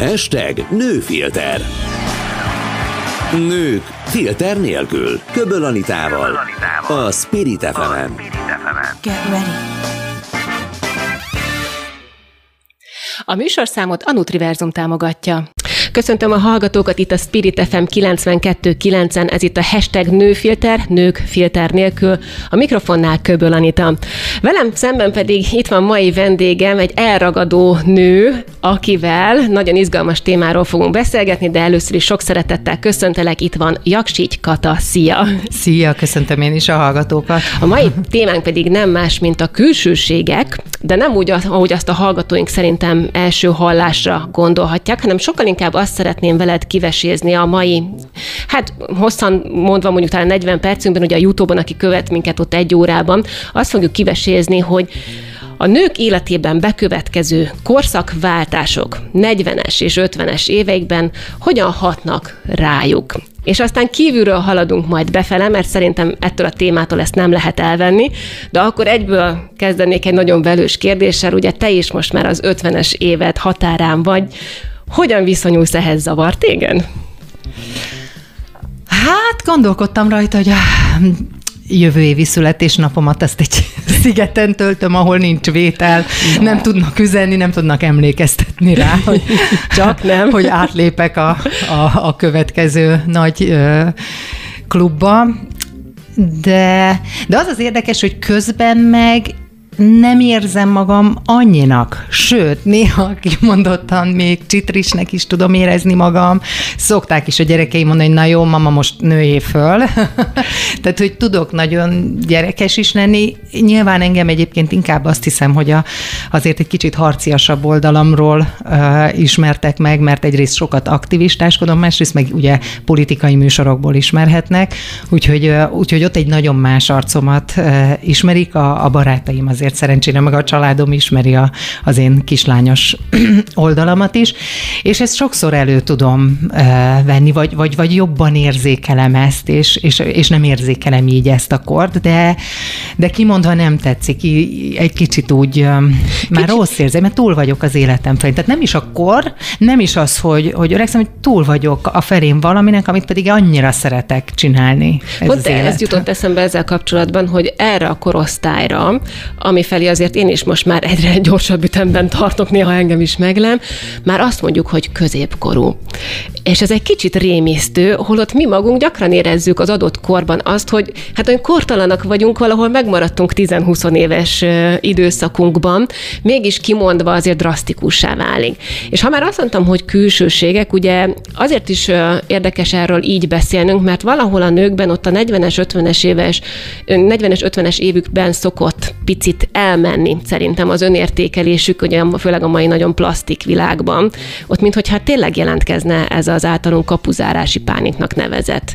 Hashtag nőfilter. Nők filter nélkül. Köböl Anitával. A Spirit fm Get ready. A műsorszámot a Nutriverzum támogatja. Köszöntöm a hallgatókat itt a Spirit FM 92.9-en, ez itt a hashtag nőfilter, nők filter nélkül, a mikrofonnál Köböl Anita. Velem szemben pedig itt van mai vendégem, egy elragadó nő, akivel nagyon izgalmas témáról fogunk beszélgetni, de először is sok szeretettel köszöntelek, itt van Jaksígy Kata, szia! Szia, köszöntöm én is a hallgatókat. A mai témánk pedig nem más, mint a külsőségek, de nem úgy, ahogy azt a hallgatóink szerintem első hallásra gondolhatják, hanem sokkal inkább azt szeretném veled kivesézni a mai, hát hosszan mondva mondjuk talán 40 percünkben, ugye a Youtube-on, aki követ minket ott egy órában, azt fogjuk kivesézni, hogy a nők életében bekövetkező korszakváltások 40-es és 50-es éveikben hogyan hatnak rájuk. És aztán kívülről haladunk majd befele, mert szerintem ettől a témától ezt nem lehet elvenni, de akkor egyből kezdenék egy nagyon velős kérdéssel, ugye te is most már az 50-es évet határán vagy, hogyan viszonyulsz ehhez zavar téged? Hát gondolkodtam rajta, hogy a jövő évi születésnapomat ezt egy szigeten töltöm, ahol nincs vétel, ja. nem tudnak üzenni, nem tudnak emlékeztetni rá, hogy csak nem, hogy átlépek a, a, a következő nagy ö, klubba. De, de az az érdekes, hogy közben meg nem érzem magam annyinak, sőt, néha kimondottan még csitrisnek is tudom érezni magam. Szokták is a gyerekeim mondani, hogy na jó, mama, most nőjé föl. Tehát, hogy tudok nagyon gyerekes is lenni. Nyilván engem egyébként inkább azt hiszem, hogy a, azért egy kicsit harciasabb oldalamról uh, ismertek meg, mert egyrészt sokat aktivistáskodom, másrészt meg ugye politikai műsorokból ismerhetnek, úgyhogy, uh, úgyhogy ott egy nagyon más arcomat uh, ismerik, a, a barátaim azért azért szerencsére meg a családom ismeri a, az én kislányos oldalamat is, és ezt sokszor elő tudom uh, venni, vagy, vagy, vagy jobban érzékelem ezt, és, és, és nem érzékelem így ezt a kort, de, de kimondva nem tetszik, egy kicsit úgy um, már kicsit... rossz érzem, mert túl vagyok az életem felé. Tehát nem is a kor, nem is az, hogy, hogy öregszem, hogy túl vagyok a felém valaminek, amit pedig annyira szeretek csinálni. Ez Pont ez jutott eszembe ezzel kapcsolatban, hogy erre a korosztályra, ami ami felé azért én is most már egyre gyorsabb ütemben tartok, néha engem is meglem, már azt mondjuk, hogy középkorú. És ez egy kicsit rémisztő, holott mi magunk gyakran érezzük az adott korban azt, hogy hát olyan kortalanak vagyunk, valahol megmaradtunk 10-20 éves időszakunkban, mégis kimondva azért drasztikussá válik. És ha már azt mondtam, hogy külsőségek, ugye azért is érdekes erről így beszélnünk, mert valahol a nőkben ott a 40-es, 50-es éves, 40-es, 50-es évükben szokott picit elmenni szerintem az önértékelésük, ugye főleg a mai nagyon plastik világban, ott minthogyha tényleg jelentkezne ez az általunk kapuzárási pániknak nevezett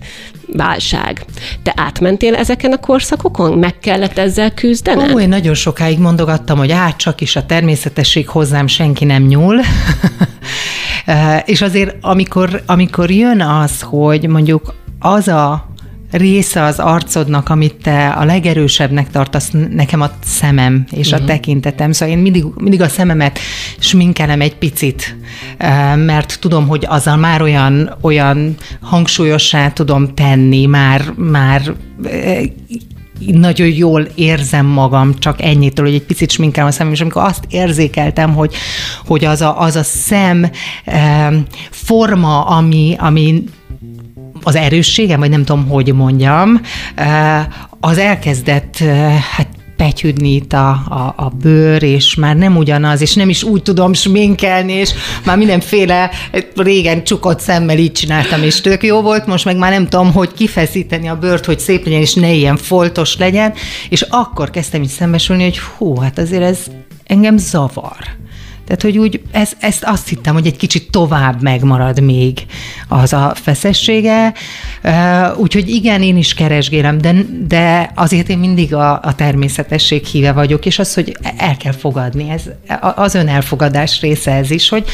válság. Te átmentél ezeken a korszakokon? Meg kellett ezzel küzdened? Ó, én nagyon sokáig mondogattam, hogy át csak is a természetesség hozzám senki nem nyúl. És azért, amikor, amikor jön az, hogy mondjuk az a része az arcodnak, amit te a legerősebbnek tartasz, nekem a szemem és uh-huh. a mhm. tekintetem. Szóval én mindig, mindig a szememet sminkelem egy picit, mert tudom, hogy azzal már olyan, olyan hangsúlyossá tudom tenni, már, már nagyon jól érzem magam csak ennyitől, hogy egy picit sminkelem a szemem, és amikor azt érzékeltem, hogy, hogy az a, az a szem forma, ami, ami az erősségem, vagy nem tudom, hogy mondjam, az elkezdett hát pegyhüdni itt a, a, a bőr, és már nem ugyanaz, és nem is úgy tudom sminkelni, és már mindenféle régen csukott szemmel így csináltam, és tök jó volt, most meg már nem tudom, hogy kifeszíteni a bőrt, hogy szép legyen, és ne ilyen foltos legyen, és akkor kezdtem így szembesülni, hogy hú, hát azért ez engem zavar. Tehát, hogy úgy ez, ezt azt hittem, hogy egy kicsit tovább megmarad még az a feszessége. Úgyhogy igen, én is keresgélem, de, de azért én mindig a, a természetesség híve vagyok, és az, hogy el kell fogadni, ez, az önelfogadás része ez is, hogy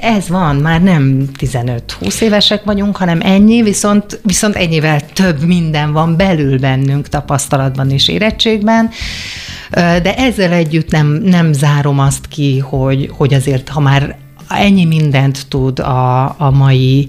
ez van, már nem 15-20 évesek vagyunk, hanem ennyi, viszont, viszont ennyivel több minden van belül bennünk tapasztalatban és érettségben, de ezzel együtt nem, nem zárom azt ki, hogy, hogy azért, ha már ennyi mindent tud a, a mai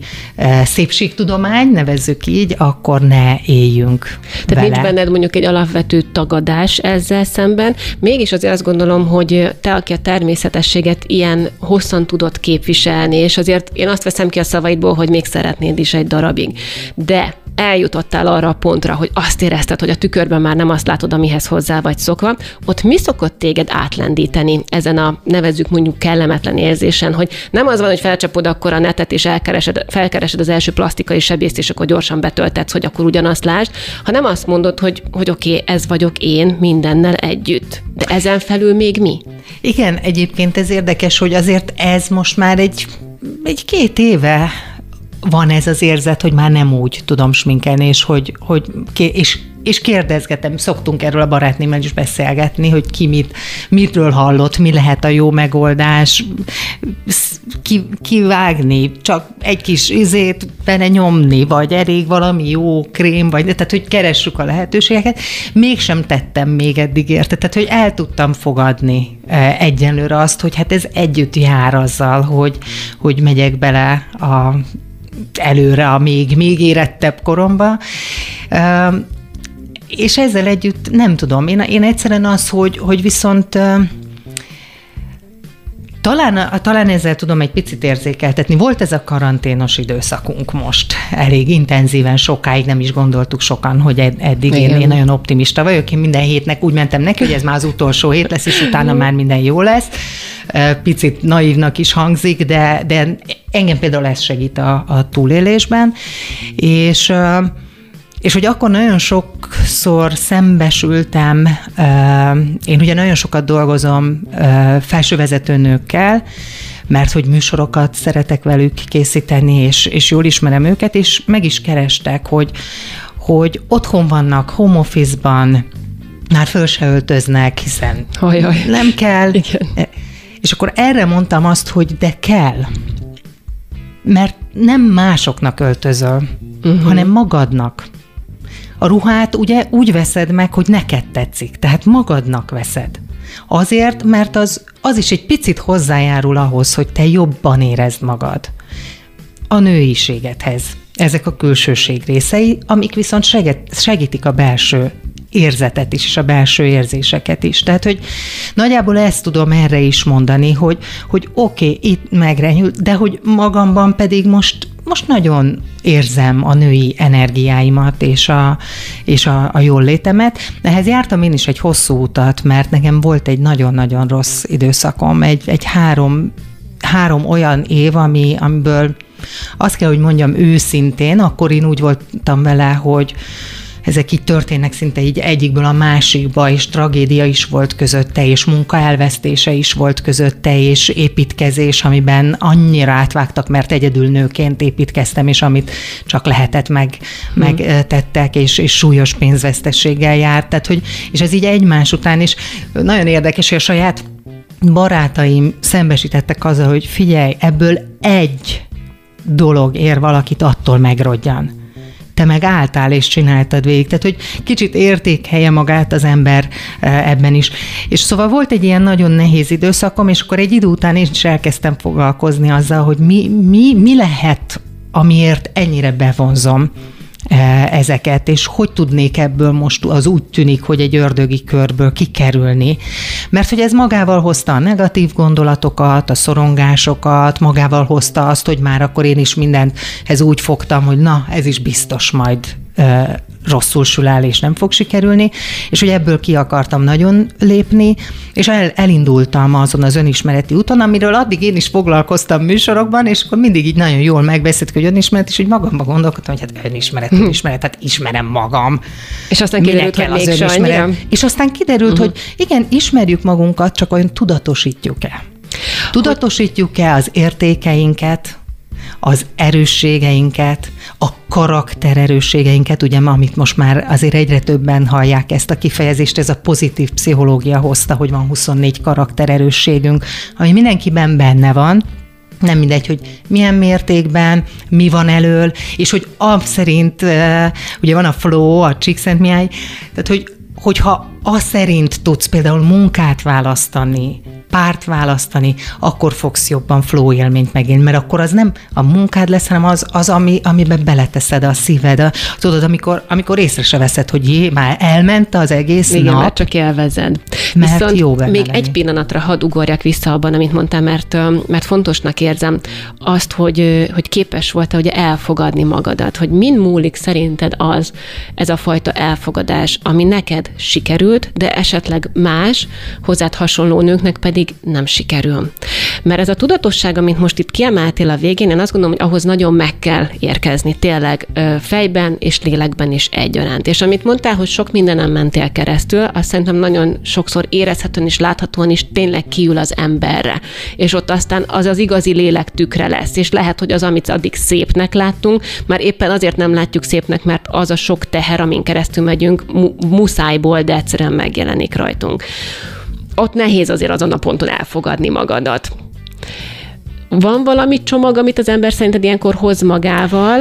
szépségtudomány, nevezzük így, akkor ne éljünk Tehát vele. nincs benned mondjuk egy alapvető tagadás ezzel szemben. Mégis azért azt gondolom, hogy te, aki a természetességet ilyen hosszan tudod képviselni, és azért én azt veszem ki a szavaidból, hogy még szeretnéd is egy darabig. De eljutottál arra a pontra, hogy azt érezted, hogy a tükörben már nem azt látod, amihez hozzá vagy szokva, ott mi szokott téged átlendíteni ezen a nevezzük mondjuk kellemetlen érzésen, hogy nem az van, hogy felcsapod akkor a netet és elkeresed, felkeresed az első plastikai sebészt, és akkor gyorsan betöltetsz, hogy akkor ugyanazt lásd, hanem azt mondod, hogy, hogy oké, okay, ez vagyok én mindennel együtt. De ezen felül még mi? Igen, egyébként ez érdekes, hogy azért ez most már egy, egy két éve van ez az érzet, hogy már nem úgy tudom sminkelni, és hogy, hogy és, és kérdezgetem, szoktunk erről a barátnémmel is beszélgetni, hogy ki mit, mitről hallott, mi lehet a jó megoldás, ki, kivágni, csak egy kis izét benne nyomni, vagy elég valami jó krém, vagy tehát, hogy keressük a lehetőségeket. Mégsem tettem még eddig érte, tehát, hogy el tudtam fogadni e, egyenlőre azt, hogy hát ez együtt jár azzal, hogy, hogy megyek bele a előre a még, még érettebb koromba. És ezzel együtt nem tudom, én, én egyszerűen az, hogy, hogy viszont talán, talán ezzel tudom egy picit érzékeltetni. Volt ez a karanténos időszakunk most. Elég intenzíven, sokáig nem is gondoltuk sokan, hogy eddig én, én nagyon optimista vagyok. Én minden hétnek úgy mentem neki, hogy ez már az utolsó hét lesz, és utána már minden jó lesz. Picit naívnak is hangzik, de, de engem például ez segít a, a túlélésben. És és hogy akkor nagyon sokszor szembesültem, én ugye nagyon sokat dolgozom felsővezető nőkkel, mert hogy műsorokat szeretek velük készíteni, és, és jól ismerem őket, és meg is kerestek, hogy, hogy otthon vannak, home office-ban, már föl se öltöznek, hiszen Ajaj. nem kell. Igen. És akkor erre mondtam azt, hogy de kell. Mert nem másoknak öltözöl, uh-huh. hanem magadnak. A ruhát ugye úgy veszed meg, hogy neked tetszik, tehát magadnak veszed. Azért, mert az, az is egy picit hozzájárul ahhoz, hogy te jobban érezd magad. A nőiségedhez. Ezek a külsőség részei, amik viszont segítik a belső érzetet is, és a belső érzéseket is. Tehát, hogy nagyjából ezt tudom erre is mondani, hogy, hogy oké, okay, itt megrenyült, de hogy magamban pedig most most nagyon érzem a női energiáimat és a, és a, a jól létemet. Ehhez jártam én is egy hosszú utat, mert nekem volt egy nagyon-nagyon rossz időszakom, egy, egy három, három olyan év, ami, amiből azt kell, hogy mondjam őszintén, akkor én úgy voltam vele, hogy, ezek így történnek szinte így egyikből a másikba, és tragédia is volt közötte, és munkaelvesztése is volt közötte, és építkezés, amiben annyira átvágtak, mert egyedül nőként építkeztem, és amit csak lehetett meg, hmm. megtettek, és, és súlyos pénzvesztességgel járt. Tehát, hogy, és ez így egymás után is nagyon érdekes, hogy a saját barátaim szembesítettek azzal, hogy figyelj, ebből egy dolog ér valakit attól megrodjan te meg álltál és csináltad végig. Tehát, hogy kicsit értékelje magát az ember e, ebben is. És szóval volt egy ilyen nagyon nehéz időszakom, és akkor egy idő után én is elkezdtem foglalkozni azzal, hogy mi, mi, mi lehet, amiért ennyire bevonzom ezeket, és hogy tudnék ebből most az úgy tűnik, hogy egy ördögi körből kikerülni. Mert hogy ez magával hozta a negatív gondolatokat, a szorongásokat, magával hozta azt, hogy már akkor én is mindent ez úgy fogtam, hogy na, ez is biztos majd e, rosszul sül el, és nem fog sikerülni, és hogy ebből ki akartam nagyon lépni, és el, elindultam azon az önismereti úton, amiről addig én is foglalkoztam műsorokban, és akkor mindig így nagyon jól megbeszéltük, hogy önismeret, és hogy magamban gondolkodtam, hogy hát önismeret, hm. önismeret, hát ismerem magam. És aztán kiderült, hogy még És aztán kiderült, uh-huh. hogy igen, ismerjük magunkat, csak olyan tudatosítjuk-e. Tudatosítjuk-e az értékeinket, az erősségeinket, a karaktererősségeinket, ugye amit most már azért egyre többen hallják ezt a kifejezést, ez a pozitív pszichológia hozta, hogy van 24 karaktererősségünk, ami mindenkiben benne van, nem mindegy, hogy milyen mértékben, mi van elől, és hogy ab szerint, ugye van a flow, a Csíkszentmihály, tehát hogy hogyha az szerint tudsz például munkát választani, párt választani, akkor fogsz jobban flow élményt megélni, mert akkor az nem a munkád lesz, hanem az, az ami, amiben beleteszed a szíved. A, tudod, amikor, amikor észre se veszed, hogy jé, már elment az egész Igen, nap. mert csak élvezed. Mert Viszont jó még lenni. egy pillanatra hadd ugorjak vissza abban, amit mondtam, mert, mert fontosnak érzem azt, hogy, hogy képes volt ugye elfogadni magadat, hogy min múlik szerinted az, ez a fajta elfogadás, ami neked sikerült, de esetleg más, hozzád hasonló nőknek pedig nem sikerül. Mert ez a tudatosság, amit most itt kiemeltél a végén, én azt gondolom, hogy ahhoz nagyon meg kell érkezni, tényleg fejben és lélekben is egyaránt. És amit mondtál, hogy sok mindenem mentél keresztül, azt szerintem nagyon sokszor érezhetően és láthatóan is tényleg kiül az emberre. És ott aztán az az igazi lélek tükre lesz. És lehet, hogy az, amit addig szépnek láttunk, már éppen azért nem látjuk szépnek, mert az a sok teher, amin keresztül megyünk, mu- muszájból, de egyszerűen megjelenik rajtunk. Ott nehéz azért azon a ponton elfogadni magadat. Van valami csomag, amit az ember szerinted ilyenkor hoz magával,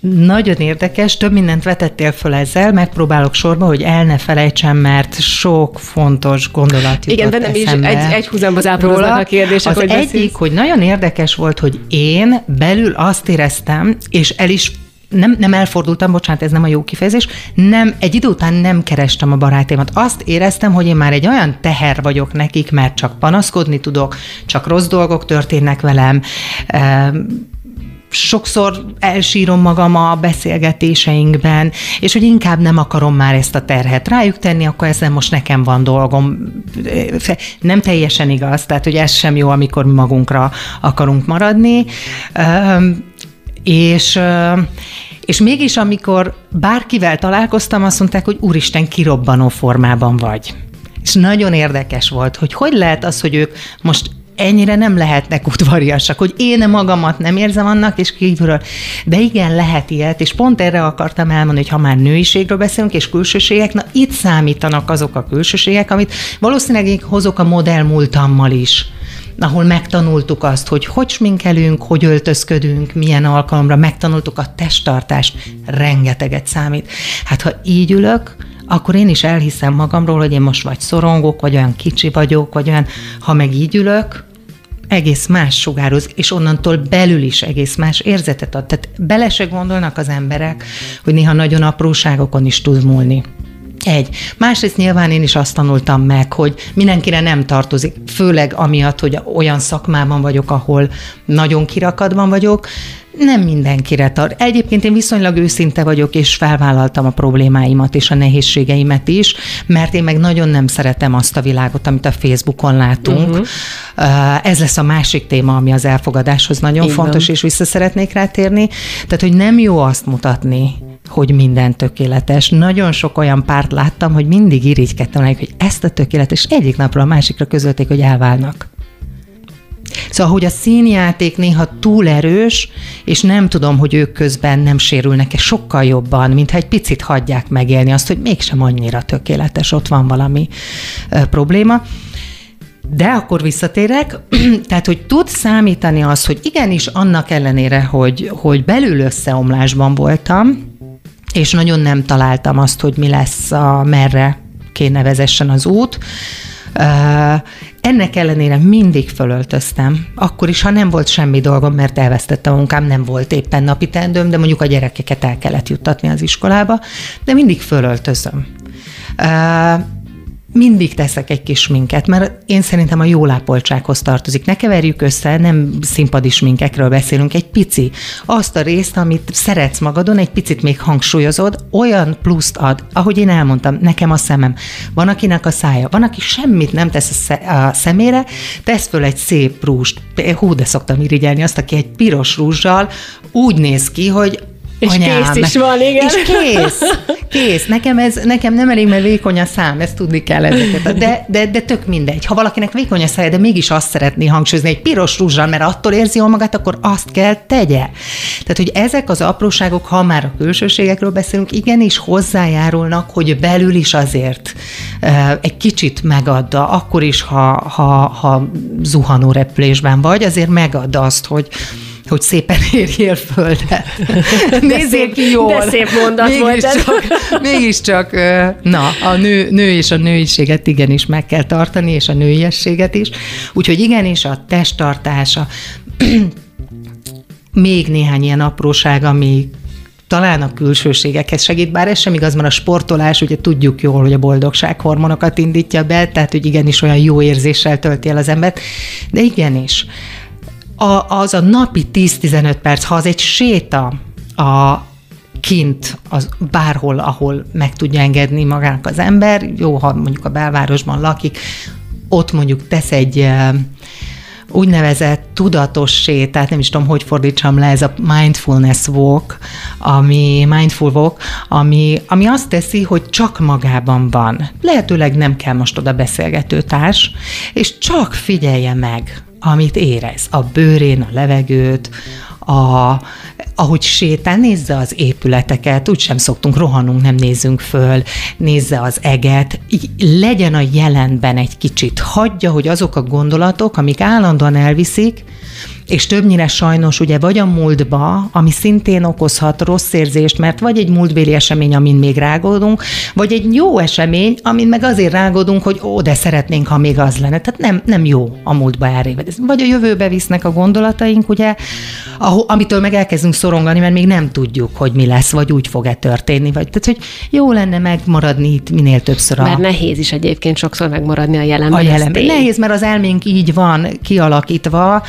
Nagyon érdekes, több mindent vetettél föl ezzel, megpróbálok sorba, hogy el ne felejtsem, mert sok fontos gondolat jutott Igen, bennem is egy, egy húzamba záporoznak a kérdések, Az hogy egyik, beszélsz. hogy nagyon érdekes volt, hogy én belül azt éreztem, és el is nem, nem elfordultam, bocsánat, ez nem a jó kifejezés, nem, egy idő után nem kerestem a barátémat. Azt éreztem, hogy én már egy olyan teher vagyok nekik, mert csak panaszkodni tudok, csak rossz dolgok történnek velem, sokszor elsírom magam a beszélgetéseinkben, és hogy inkább nem akarom már ezt a terhet rájuk tenni, akkor ezzel most nekem van dolgom. Nem teljesen igaz, tehát hogy ez sem jó, amikor mi magunkra akarunk maradni. És és mégis, amikor bárkivel találkoztam, azt mondták, hogy úristen, kirobbanó formában vagy. És nagyon érdekes volt, hogy hogy lehet az, hogy ők most ennyire nem lehetnek udvariasak, hogy én magamat nem érzem annak, és kívülről. De igen, lehet ilyet, és pont erre akartam elmondani, hogy ha már nőiségről beszélünk, és külsőségek, na itt számítanak azok a külsőségek, amit valószínűleg én hozok a modell múltammal is ahol megtanultuk azt, hogy hogy sminkelünk, hogy öltözködünk, milyen alkalomra, megtanultuk a testtartást, rengeteget számít. Hát ha így ülök, akkor én is elhiszem magamról, hogy én most vagy szorongok, vagy olyan kicsi vagyok, vagy olyan, ha meg így ülök, egész más sugároz, és onnantól belül is egész más érzetet ad. Tehát bele se gondolnak az emberek, hogy néha nagyon apróságokon is tud múlni. Egy. Másrészt nyilván én is azt tanultam meg, hogy mindenkire nem tartozik, főleg amiatt, hogy olyan szakmában vagyok, ahol nagyon kirakadban vagyok, nem mindenkire tart. Egyébként én viszonylag őszinte vagyok, és felvállaltam a problémáimat és a nehézségeimet is, mert én meg nagyon nem szeretem azt a világot, amit a Facebookon látunk. Uh-huh. Ez lesz a másik téma, ami az elfogadáshoz nagyon Így van. fontos, és vissza szeretnék rátérni. Tehát, hogy nem jó azt mutatni, hogy minden tökéletes. Nagyon sok olyan párt láttam, hogy mindig irigykedtem rájuk, hogy ezt a tökéletes egyik napról a másikra közölték, hogy elválnak. Szóval, hogy a színjáték néha túl erős, és nem tudom, hogy ők közben nem sérülnek-e sokkal jobban, mintha egy picit hagyják megélni azt, hogy mégsem annyira tökéletes, ott van valami ö, probléma. De akkor visszatérek, tehát, hogy tud számítani az, hogy igenis annak ellenére, hogy, hogy belül összeomlásban voltam, és nagyon nem találtam azt, hogy mi lesz, a, merre kéne vezessen az út, ennek ellenére mindig fölöltöztem. Akkor is, ha nem volt semmi dolgom, mert elvesztettem a munkám, nem volt éppen napi teendőm, de mondjuk a gyerekeket el kellett juttatni az iskolába, de mindig fölöltözöm. Mindig teszek egy kis minket, mert én szerintem a jó lápoltsághoz tartozik. Ne keverjük össze, nem színpadi sminkekről beszélünk, egy pici. Azt a részt, amit szeretsz magadon, egy picit még hangsúlyozod, olyan pluszt ad, ahogy én elmondtam, nekem a szemem. Van, akinek a szája, van, aki semmit nem tesz a szemére, tesz föl egy szép rúst. Hú, de szoktam irigyelni azt, aki egy piros rúzsal úgy néz ki, hogy És Anyám, kész is van, igen. És kész, kész. Nekem, ez, nekem nem elég, mert vékony a szám, ezt tudni kell ezeket. De, de, de tök mindegy. Ha valakinek vékony a szája, de mégis azt szeretné hangsúlyozni egy piros rúzsal, mert attól érzi jól magát, akkor azt kell tegye. Tehát, hogy ezek az apróságok, ha már a külsőségekről beszélünk, igenis hozzájárulnak, hogy belül is azért egy kicsit megadda, akkor is, ha, ha, ha zuhanó repülésben vagy, azért megadda azt, hogy, hogy szépen érjél földet. Nézzél ki jól. De szép mondat mégis volt ez. Csak, mégiscsak, na, a nő, nő és a nőiséget igenis meg kell tartani, és a nőiességet is. Úgyhogy igenis a testtartása, még néhány ilyen apróság, ami talán a külsőségekhez segít, bár ez sem igaz, mert a sportolás, ugye tudjuk jól, hogy a boldogság hormonokat indítja be, tehát hogy igenis olyan jó érzéssel tölti el az embert, de igenis, a, az a napi 10-15 perc, ha az egy séta a kint, az bárhol, ahol meg tudja engedni magának az ember, jó, ha mondjuk a belvárosban lakik, ott mondjuk tesz egy úgynevezett tudatos sétát, nem is tudom, hogy fordítsam le, ez a mindfulness walk, ami mindful walk, ami, ami azt teszi, hogy csak magában van. Lehetőleg nem kell most oda beszélgető társ, és csak figyelje meg, amit érez, a bőrén, a levegőt, a, ahogy sétál, nézze az épületeket, úgysem szoktunk, rohanunk, nem nézzünk föl, nézze az eget, így legyen a jelenben egy kicsit, hagyja, hogy azok a gondolatok, amik állandóan elviszik, és többnyire sajnos ugye vagy a múltba, ami szintén okozhat rossz érzést, mert vagy egy múltbéli esemény, amin még rágódunk, vagy egy jó esemény, amin meg azért rágódunk, hogy ó, de szeretnénk, ha még az lenne. Tehát nem, nem jó a múltba elrévedezni. Vagy a jövőbe visznek a gondolataink, ugye, ahol, amitől meg elkezdünk szorongani, mert még nem tudjuk, hogy mi lesz, vagy úgy fog-e történni. Vagy, tehát, hogy jó lenne megmaradni itt minél többször. A... Mert nehéz is egyébként sokszor megmaradni a jelenben. A jelenben. Nehéz, mert az elménk így van kialakítva,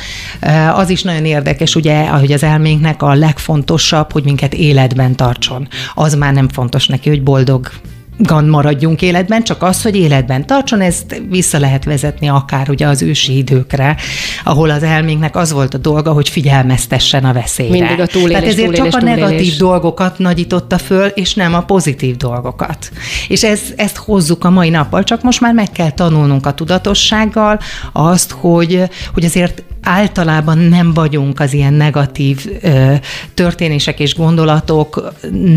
az is nagyon érdekes, ugye, hogy az elménknek a legfontosabb, hogy minket életben tartson. Az már nem fontos neki, hogy boldog gan maradjunk életben, csak az, hogy életben tartson, ezt vissza lehet vezetni akár ugye az ősi időkre, ahol az elménknek az volt a dolga, hogy figyelmeztessen a veszélyre. Mindig a túlélés, Tehát ezért túlélés, csak a túlélés. negatív dolgokat nagyította föl, és nem a pozitív dolgokat. És ez, ezt hozzuk a mai nappal, csak most már meg kell tanulnunk a tudatossággal azt, hogy, hogy azért általában nem vagyunk az ilyen negatív ö, történések és gondolatok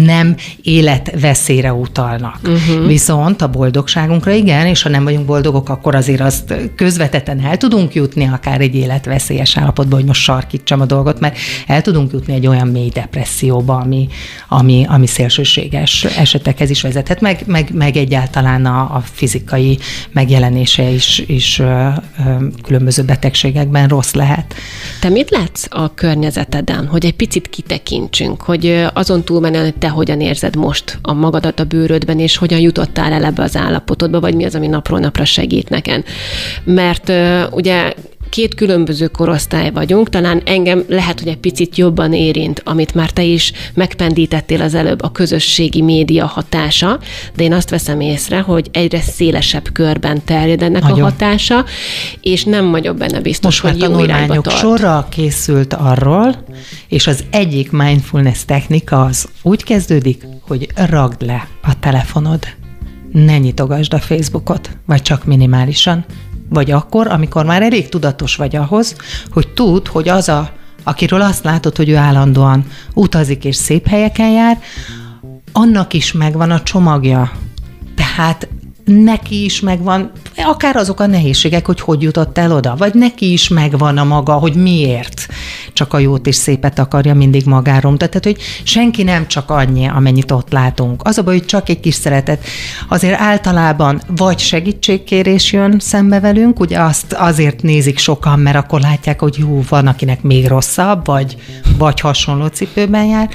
nem életveszélyre utalnak. Uh-huh. Viszont a boldogságunkra igen, és ha nem vagyunk boldogok, akkor azért azt közvetetten el tudunk jutni akár egy életveszélyes állapotba, hogy most sarkítsam a dolgot, mert el tudunk jutni egy olyan mély depresszióba, ami, ami, ami szélsőséges esetekhez is vezethet, meg, meg, meg egyáltalán a, a fizikai megjelenése is, is ö, ö, különböző betegségekben rossz lehet. Te mit látsz a környezeteden, hogy egy picit kitekintsünk, hogy azon túlmenően, hogy te hogyan érzed most a magadat a bőrödben, és hogyan jutottál el ebbe az állapotodba, vagy mi az, ami napról napra segít neked. Mert ugye két különböző korosztály vagyunk, talán engem lehet, hogy egy picit jobban érint, amit már te is megpendítettél az előbb, a közösségi média hatása, de én azt veszem észre, hogy egyre szélesebb körben terjed ennek Nagyon. a hatása, és nem vagyok benne biztos, Most hogy jó irányba tart. sorra készült arról, és az egyik mindfulness technika az úgy kezdődik, hogy ragd le a telefonod. Ne nyitogasd a Facebookot, vagy csak minimálisan, vagy akkor, amikor már elég tudatos vagy ahhoz, hogy tud, hogy az a, akiről azt látod, hogy ő állandóan utazik és szép helyeken jár, annak is megvan a csomagja. Tehát neki is megvan, akár azok a nehézségek, hogy hogy jutott el oda, vagy neki is megvan a maga, hogy miért csak a jót és szépet akarja mindig magáról. Tehát, hogy senki nem csak annyi, amennyit ott látunk. Az a baj, hogy csak egy kis szeretet. Azért általában vagy segítségkérés jön szembe velünk, ugye azt azért nézik sokan, mert akkor látják, hogy jó, van, akinek még rosszabb, vagy, vagy hasonló cipőben jár,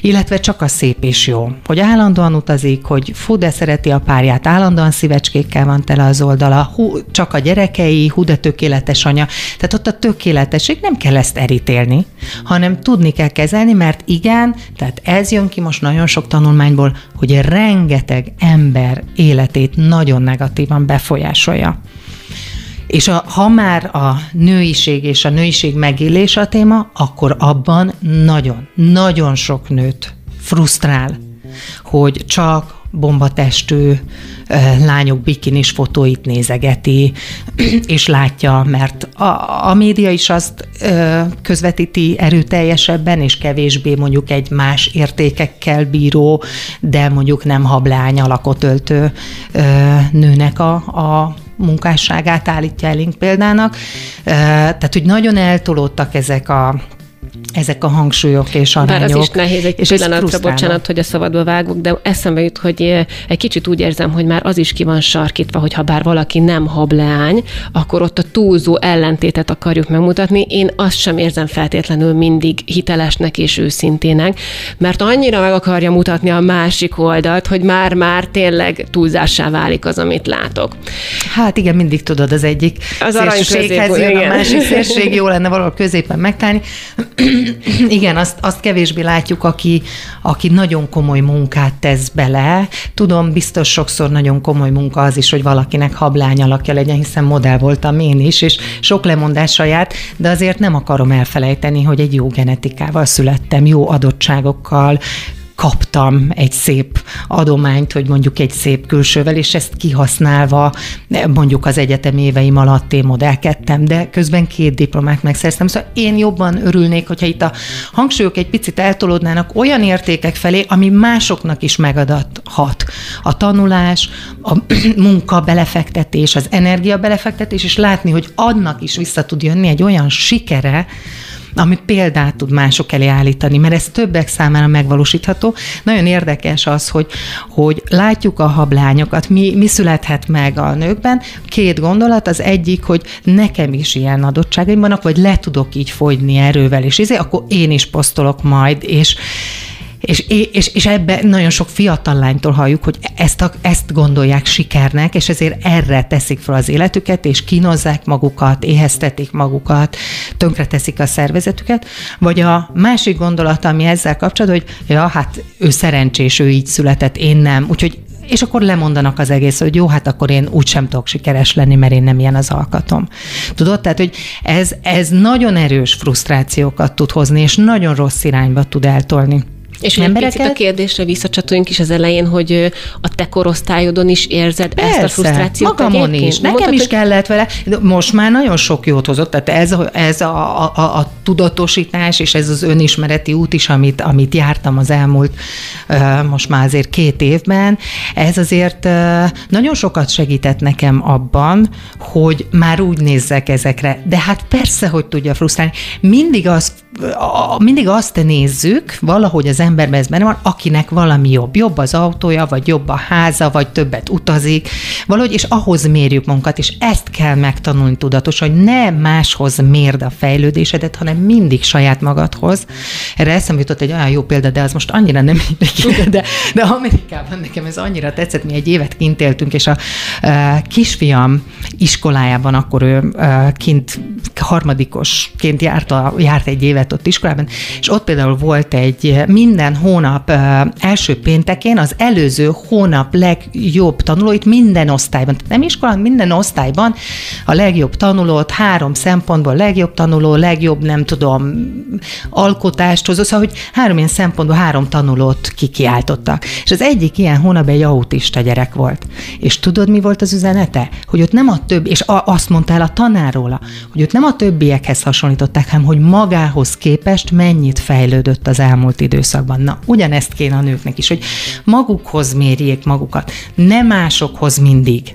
illetve csak a szép és jó. Hogy állandóan utazik, hogy fú, de szereti a párját, állandóan szívecskékkel van tele az oldala, hú, csak a gyerekei, hú, de tökéletes anya. Tehát ott a tökéletesség nem kell ezt erítélni, hanem tudni kell kezelni, mert igen, tehát ez jön ki most nagyon sok tanulmányból, hogy rengeteg ember életét nagyon negatívan befolyásolja. És a, ha már a nőiség és a nőiség megélése a téma, akkor abban nagyon, nagyon sok nőt frusztrál, hogy csak bombatestű lányok bikinis fotóit nézegeti, és látja, mert a, a média is azt közvetíti erőteljesebben, és kevésbé mondjuk egy más értékekkel bíró, de mondjuk nem hablány alakot öltő nőnek a, a munkásságát állítja elénk példának. Tehát, hogy nagyon eltolódtak ezek a ezek a hangsúlyok és arányok. Bár az is nehéz egy és pillanatra, bocsánat, hogy a szabadba vágok, de eszembe jut, hogy eh, egy kicsit úgy érzem, hogy már az is ki van sarkítva, hogy ha bár valaki nem hableány, akkor ott a túlzó ellentétet akarjuk megmutatni. Én azt sem érzem feltétlenül mindig hitelesnek és őszintének, mert annyira meg akarja mutatni a másik oldalt, hogy már-már tényleg túlzássá válik az, amit látok. Hát igen, mindig tudod az egyik az szélséghez jön, a másik szélség, jó lenne valahol középen megtalálni. Igen, azt, azt kevésbé látjuk, aki, aki nagyon komoly munkát tesz bele. Tudom, biztos sokszor nagyon komoly munka az is, hogy valakinek hablány alakja legyen, hiszen modell voltam én is, és sok lemondással járt, de azért nem akarom elfelejteni, hogy egy jó genetikával születtem, jó adottságokkal, kaptam egy szép adományt, hogy mondjuk egy szép külsővel, és ezt kihasználva mondjuk az egyetem éveim alatt én modellkedtem, de közben két diplomát megszereztem. Szóval én jobban örülnék, hogyha itt a hangsúlyok egy picit eltolódnának olyan értékek felé, ami másoknak is megadathat. A tanulás, a munka belefektetés, az energia belefektetés, és látni, hogy annak is vissza tud jönni egy olyan sikere, ami példát tud mások elé állítani, mert ez többek számára megvalósítható. Nagyon érdekes az, hogy, hogy látjuk a hablányokat, mi, mi születhet meg a nőkben. Két gondolat, az egyik, hogy nekem is ilyen adottságaim vannak, vagy le tudok így fogyni erővel, és ezért akkor én is posztolok majd, és, és, és, és ebbe nagyon sok fiatal lánytól halljuk, hogy ezt, a, ezt gondolják sikernek, és ezért erre teszik fel az életüket, és kínozzák magukat, éheztetik magukat, tönkreteszik a szervezetüket. Vagy a másik gondolat, ami ezzel kapcsolatban, hogy ja, hát ő szerencsés, ő így született, én nem. Úgyhogy és akkor lemondanak az egész, hogy jó, hát akkor én úgy sem tudok sikeres lenni, mert én nem ilyen az alkatom. Tudod, tehát, hogy ez, ez nagyon erős frusztrációkat tud hozni, és nagyon rossz irányba tud eltolni. És embereket... picit a kérdésre visszacsatoljunk is az elején, hogy a te korosztályodon is érzed Persze, ezt a frusztrációt magamon egyébként? is. Nekem Mondtad, is kellett vele. Most már nagyon sok jót hozott, tehát ez, ez a, a, a, a tudatosítás és ez az önismereti út is, amit, amit jártam az elmúlt most már azért két évben, ez azért nagyon sokat segített nekem abban, hogy már úgy nézzek ezekre. De hát persze, hogy tudja frusztrálni. Mindig azt mindig azt nézzük, valahogy az emberben ez benne van, akinek valami jobb. Jobb az autója, vagy jobb a háza, vagy többet utazik, valahogy, és ahhoz mérjük magunkat, és ezt kell megtanulni tudatosan, hogy ne máshoz mérd a fejlődésedet, hanem mindig saját magadhoz. Erre eszembe jutott egy olyan jó példa, de az most annyira nem mindegy, de, de Amerikában nekem ez annyira tetszett, mi egy évet kint éltünk, és a uh, kisfiam iskolájában, akkor ő uh, kint harmadikosként járt, a, járt egy évet ott iskolában, és ott például volt egy minden hónap első péntekén az előző hónap legjobb tanulóit minden osztályban, tehát nem iskolán, minden osztályban a legjobb tanulót, három szempontból legjobb tanuló, legjobb, nem tudom, alkotást hozó, szóval, hogy három ilyen szempontból három tanulót kikiáltottak. És az egyik ilyen hónap egy autista gyerek volt. És tudod, mi volt az üzenete? Hogy ott nem a több, és a, azt mondta el a tanáróla, hogy ott nem a többiekhez hasonlították, hanem hogy magához képest mennyit fejlődött az elmúlt időszakban. Na, ugyanezt kéne a nőknek is, hogy magukhoz mérjék magukat, nem másokhoz mindig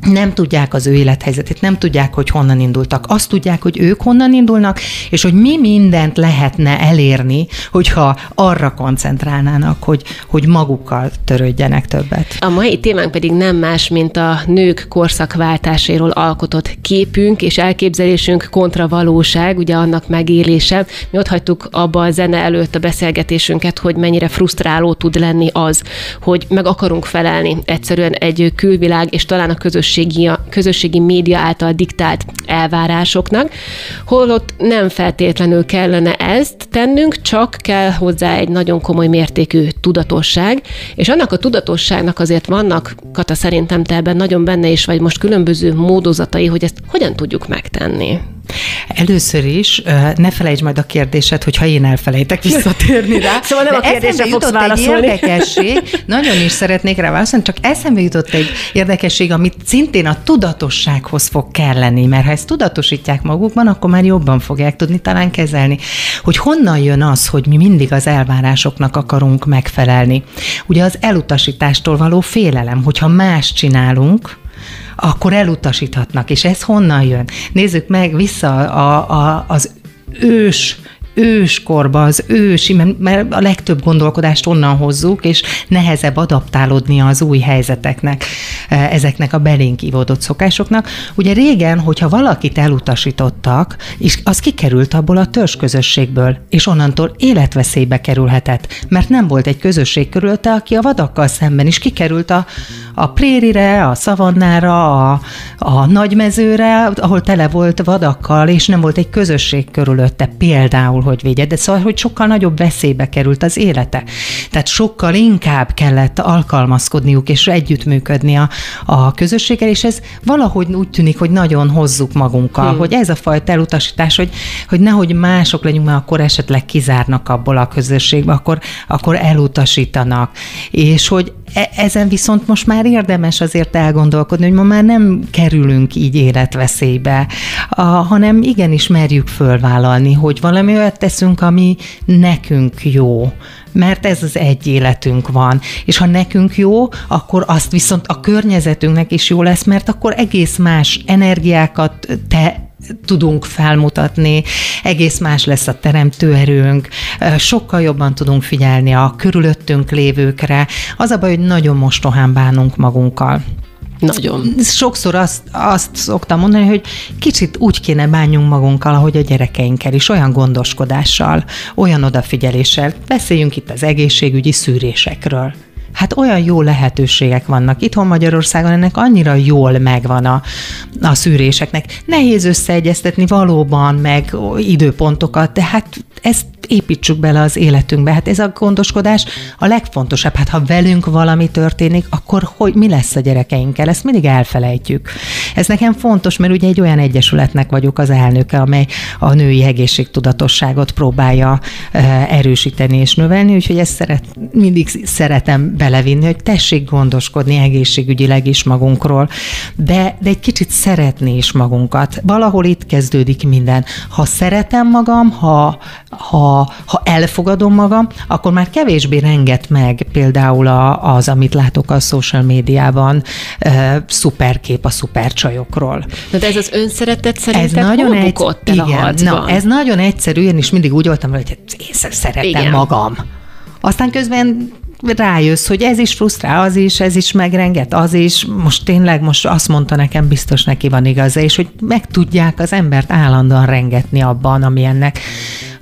nem tudják az ő élethelyzetét, nem tudják, hogy honnan indultak. Azt tudják, hogy ők honnan indulnak, és hogy mi mindent lehetne elérni, hogyha arra koncentrálnának, hogy, hogy magukkal törődjenek többet. A mai témánk pedig nem más, mint a nők korszakváltáséról alkotott képünk és elképzelésünk kontra valóság, ugye annak megélése. Mi ott hagytuk abba a zene előtt a beszélgetésünket, hogy mennyire frusztráló tud lenni az, hogy meg akarunk felelni egyszerűen egy külvilág és talán a közös közösségi, közösségi média által diktált elvárásoknak, holott nem feltétlenül kellene ezt tennünk, csak kell hozzá egy nagyon komoly mértékű tudatosság, és annak a tudatosságnak azért vannak, Kata szerintem te ebben nagyon benne is vagy most különböző módozatai, hogy ezt hogyan tudjuk megtenni. Először is ne felejtsd majd a kérdéset, hogyha én elfelejtek visszatérni rá. szóval nem De a kérdésre fogsz válaszolni. Egy érdekesség, nagyon is szeretnék rá válaszolni, csak eszembe jutott egy érdekesség, amit szintén a tudatossághoz fog kelleni, mert ha ezt tudatosítják magukban, akkor már jobban fogják tudni talán kezelni, hogy honnan jön az, hogy mi mindig az elvárásoknak akarunk megfelelni. Ugye az elutasítástól való félelem, hogyha más csinálunk, akkor elutasíthatnak. És ez honnan jön? Nézzük meg vissza a, a, az ős őskorba, az ősi, mert a legtöbb gondolkodást onnan hozzuk, és nehezebb adaptálódni az új helyzeteknek, ezeknek a belénk ivódott szokásoknak. Ugye régen, hogyha valakit elutasítottak, és az kikerült abból a törzsközösségből, és onnantól életveszélybe kerülhetett, mert nem volt egy közösség körülte, aki a vadakkal szemben is kikerült a, a prérire, a szavannára, a, a nagymezőre, ahol tele volt vadakkal, és nem volt egy közösség körülötte, például, hogy védje, de szóval, hogy sokkal nagyobb veszélybe került az élete. Tehát sokkal inkább kellett alkalmazkodniuk és együttműködni a, a közösséggel, és ez valahogy úgy tűnik, hogy nagyon hozzuk magunkkal, hmm. hogy ez a fajta elutasítás, hogy, hogy nehogy mások legyünk, mert akkor esetleg kizárnak abból a közösségbe, akkor, akkor elutasítanak. És hogy ezen viszont most már érdemes azért elgondolkodni, hogy ma már nem kerülünk így életveszélybe, a, hanem igenis merjük fölvállalni, hogy valami olyat teszünk, ami nekünk jó, mert ez az egy életünk van. És ha nekünk jó, akkor azt viszont a környezetünknek is jó lesz, mert akkor egész más energiákat te tudunk felmutatni, egész más lesz a teremtőerőnk, sokkal jobban tudunk figyelni a körülöttünk lévőkre. Az a baj, hogy nagyon mostohán bánunk magunkkal. Nagyon. Sokszor azt, azt szoktam mondani, hogy kicsit úgy kéne bánjunk magunkkal, ahogy a gyerekeinkkel is, olyan gondoskodással, olyan odafigyeléssel. Beszéljünk itt az egészségügyi szűrésekről. Hát olyan jó lehetőségek vannak. Itthon Magyarországon ennek annyira jól megvan a, a szűréseknek. Nehéz összeegyeztetni valóban, meg időpontokat, de hát ezt építsük bele az életünkbe. Hát ez a gondoskodás a legfontosabb. Hát ha velünk valami történik, akkor hogy mi lesz a gyerekeinkkel? Ezt mindig elfelejtjük. Ez nekem fontos, mert ugye egy olyan egyesületnek vagyok az elnöke, amely a női egészségtudatosságot próbálja erősíteni és növelni, úgyhogy ezt szeret, mindig szeretem belevinni, hogy tessék gondoskodni egészségügyileg is magunkról, de, de egy kicsit szeretni is magunkat. Valahol itt kezdődik minden. Ha szeretem magam, ha, ha, ha elfogadom magam, akkor már kevésbé renget meg például a, az, amit látok a social médiában, e, szuperkép a szupercsajokról. Na de ez az önszeretet szerinted ez nagyon egy, igen, na, ez nagyon egyszerű, én is mindig úgy voltam, hogy én szeretem igen. magam. Aztán közben rájössz, hogy ez is frusztrál, az is, ez is megrenget, az is, most tényleg most azt mondta nekem, biztos neki van igaza, és hogy meg tudják az embert állandóan rengetni abban, ami ennek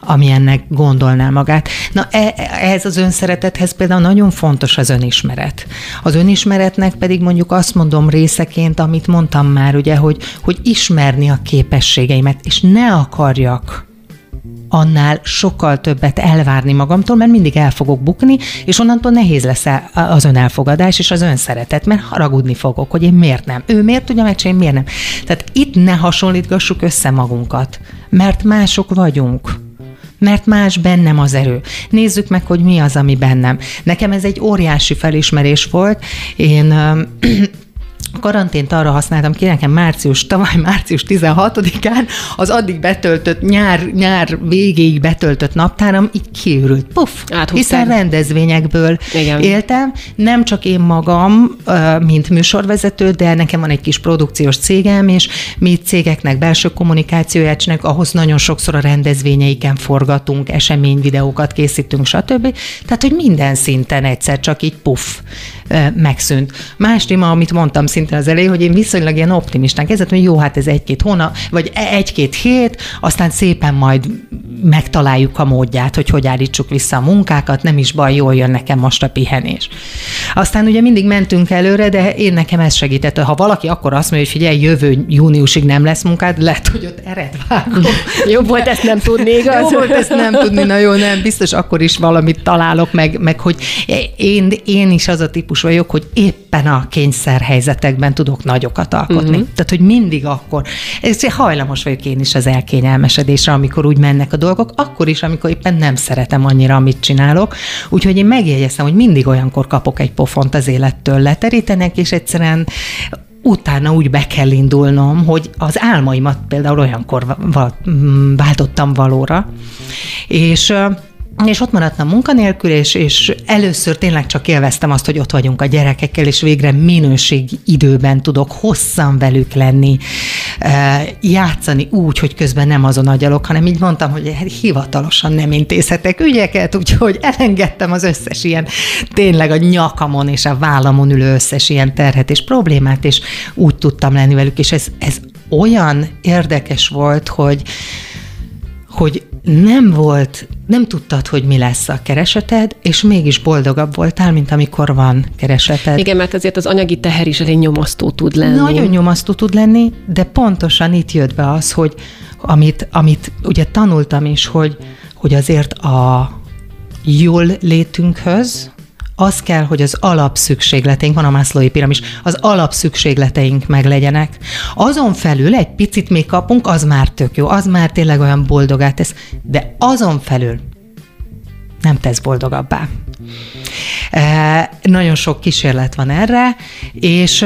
ami ennek gondolná magát. Na e, ez az önszeretethez például nagyon fontos az önismeret. Az önismeretnek pedig mondjuk azt mondom részeként, amit mondtam már, ugye, hogy, hogy ismerni a képességeimet, és ne akarjak annál sokkal többet elvárni magamtól, mert mindig el fogok bukni, és onnantól nehéz lesz az önelfogadás és az önszeretet, mert haragudni fogok, hogy én miért nem. Ő miért tudja meg, én miért nem. Tehát itt ne hasonlítgassuk össze magunkat, mert mások vagyunk mert más bennem az erő. Nézzük meg, hogy mi az, ami bennem. Nekem ez egy óriási felismerés volt. Én karantént arra használtam ki, nekem március, tavaly március 16-án az addig betöltött, nyár, nyár végéig betöltött naptáram így kiürült. Puff! Áthúztál. Hiszen rendezvényekből Igen. éltem. Nem csak én magam, mint műsorvezető, de nekem van egy kis produkciós cégem, és mi cégeknek belső kommunikációját csináljuk, ahhoz nagyon sokszor a rendezvényeiken forgatunk, eseményvideókat készítünk, stb. Tehát, hogy minden szinten egyszer csak így puff megszűnt. Más téma, amit mondtam szinte az elején, hogy én viszonylag ilyen optimistán kezdett, hogy jó, hát ez egy-két hónap, vagy e- egy-két hét, aztán szépen majd megtaláljuk a módját, hogy hogy állítsuk vissza a munkákat, nem is baj, jól jön nekem most a pihenés. Aztán ugye mindig mentünk előre, de én nekem ez segített. Ha valaki akkor azt mondja, hogy figyelj, jövő júniusig nem lesz munkád, lehet, hogy ott ered vágom. Jobb volt ezt nem tudni, igaz? Jó volt ezt nem tudni, na jó, nem, biztos akkor is valamit találok, meg, meg hogy én, én is az a típus vagyok, hogy éppen a kényszerhelyzetekben tudok nagyokat alkotni. Uh-huh. Tehát, hogy mindig akkor. Ez hajlamos vagyok én is az elkényelmesedésre, amikor úgy mennek a dolgok, akkor is, amikor éppen nem szeretem annyira, amit csinálok. Úgyhogy én megjegyeztem, hogy mindig olyankor kapok egy pofont az élettől leterítenek, és egyszerűen utána úgy be kell indulnom, hogy az álmaimat például olyankor váltottam valóra. És és ott maradtam munkanélkül, és, és először tényleg csak élveztem azt, hogy ott vagyunk a gyerekekkel, és végre minőségi időben tudok hosszan velük lenni, játszani úgy, hogy közben nem azon agyalok, hanem így mondtam, hogy hivatalosan nem intézhetek ügyeket, úgyhogy elengedtem az összes ilyen, tényleg a nyakamon és a vállamon ülő összes ilyen terhet és problémát, és úgy tudtam lenni velük, és ez, ez olyan érdekes volt, hogy hogy nem volt, nem tudtad, hogy mi lesz a kereseted, és mégis boldogabb voltál, mint amikor van kereseted. Igen, mert azért az anyagi teher is elég nyomasztó tud lenni. Nagyon nyomasztó tud lenni, de pontosan itt jött be az, hogy amit, amit ugye tanultam is, hogy, hogy azért a jól létünkhöz, az kell, hogy az alapszükségleteink, van a Maslow'i piramis, az alapszükségleteink meg legyenek. Azon felül egy picit még kapunk, az már tök jó, az már tényleg olyan boldogát tesz, de azon felül nem tesz boldogabbá. E, nagyon sok kísérlet van erre, és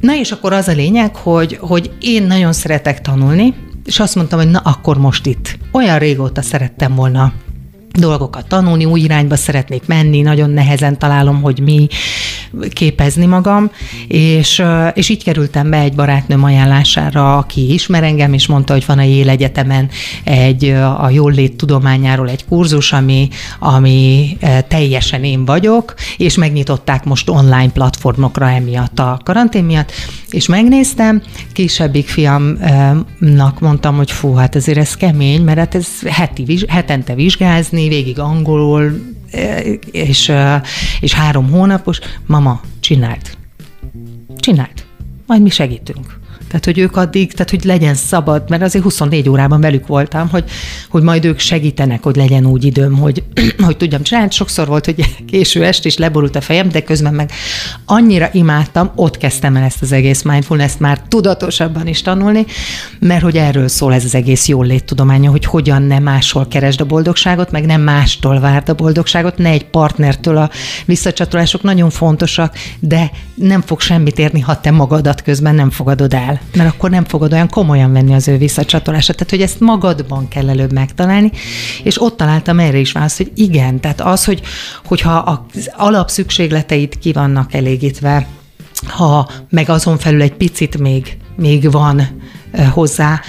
na és akkor az a lényeg, hogy, hogy én nagyon szeretek tanulni, és azt mondtam, hogy na akkor most itt. Olyan régóta szerettem volna dolgokat tanulni, új irányba szeretnék menni, nagyon nehezen találom, hogy mi képezni magam, és, és így kerültem be egy barátnőm ajánlására, aki ismer engem, és mondta, hogy van a Yale Egyetemen egy a jólét tudományáról egy kurzus, ami, ami teljesen én vagyok, és megnyitották most online platformokra emiatt a karantén miatt, és megnéztem, kisebbik fiamnak mondtam, hogy fú, hát azért ez kemény, mert hát ez heti, hetente vizsgázni, végig angolul, e, és, e, és három hónapos, mama, csináld. Csináld. Majd mi segítünk. Tehát, hogy ők addig, tehát, hogy legyen szabad, mert azért 24 órában velük voltam, hogy, hogy majd ők segítenek, hogy legyen úgy időm, hogy, hogy tudjam csinálni. Sokszor volt, hogy késő est is leborult a fejem, de közben meg annyira imádtam, ott kezdtem el ezt az egész mindfulness már tudatosabban is tanulni, mert hogy erről szól ez az egész jól léttudománya, hogy hogyan nem máshol keresd a boldogságot, meg nem mástól várd a boldogságot, ne egy partnertől a visszacsatolások nagyon fontosak, de nem fog semmit érni, ha te magadat közben nem fogadod el mert akkor nem fogod olyan komolyan venni az ő visszacsatolását. Tehát, hogy ezt magadban kell előbb megtalálni, és ott találtam erre is választ, hogy igen, tehát az, hogy, hogyha az alapszükségleteid ki vannak elégítve, ha meg azon felül egy picit még, még van hozzá,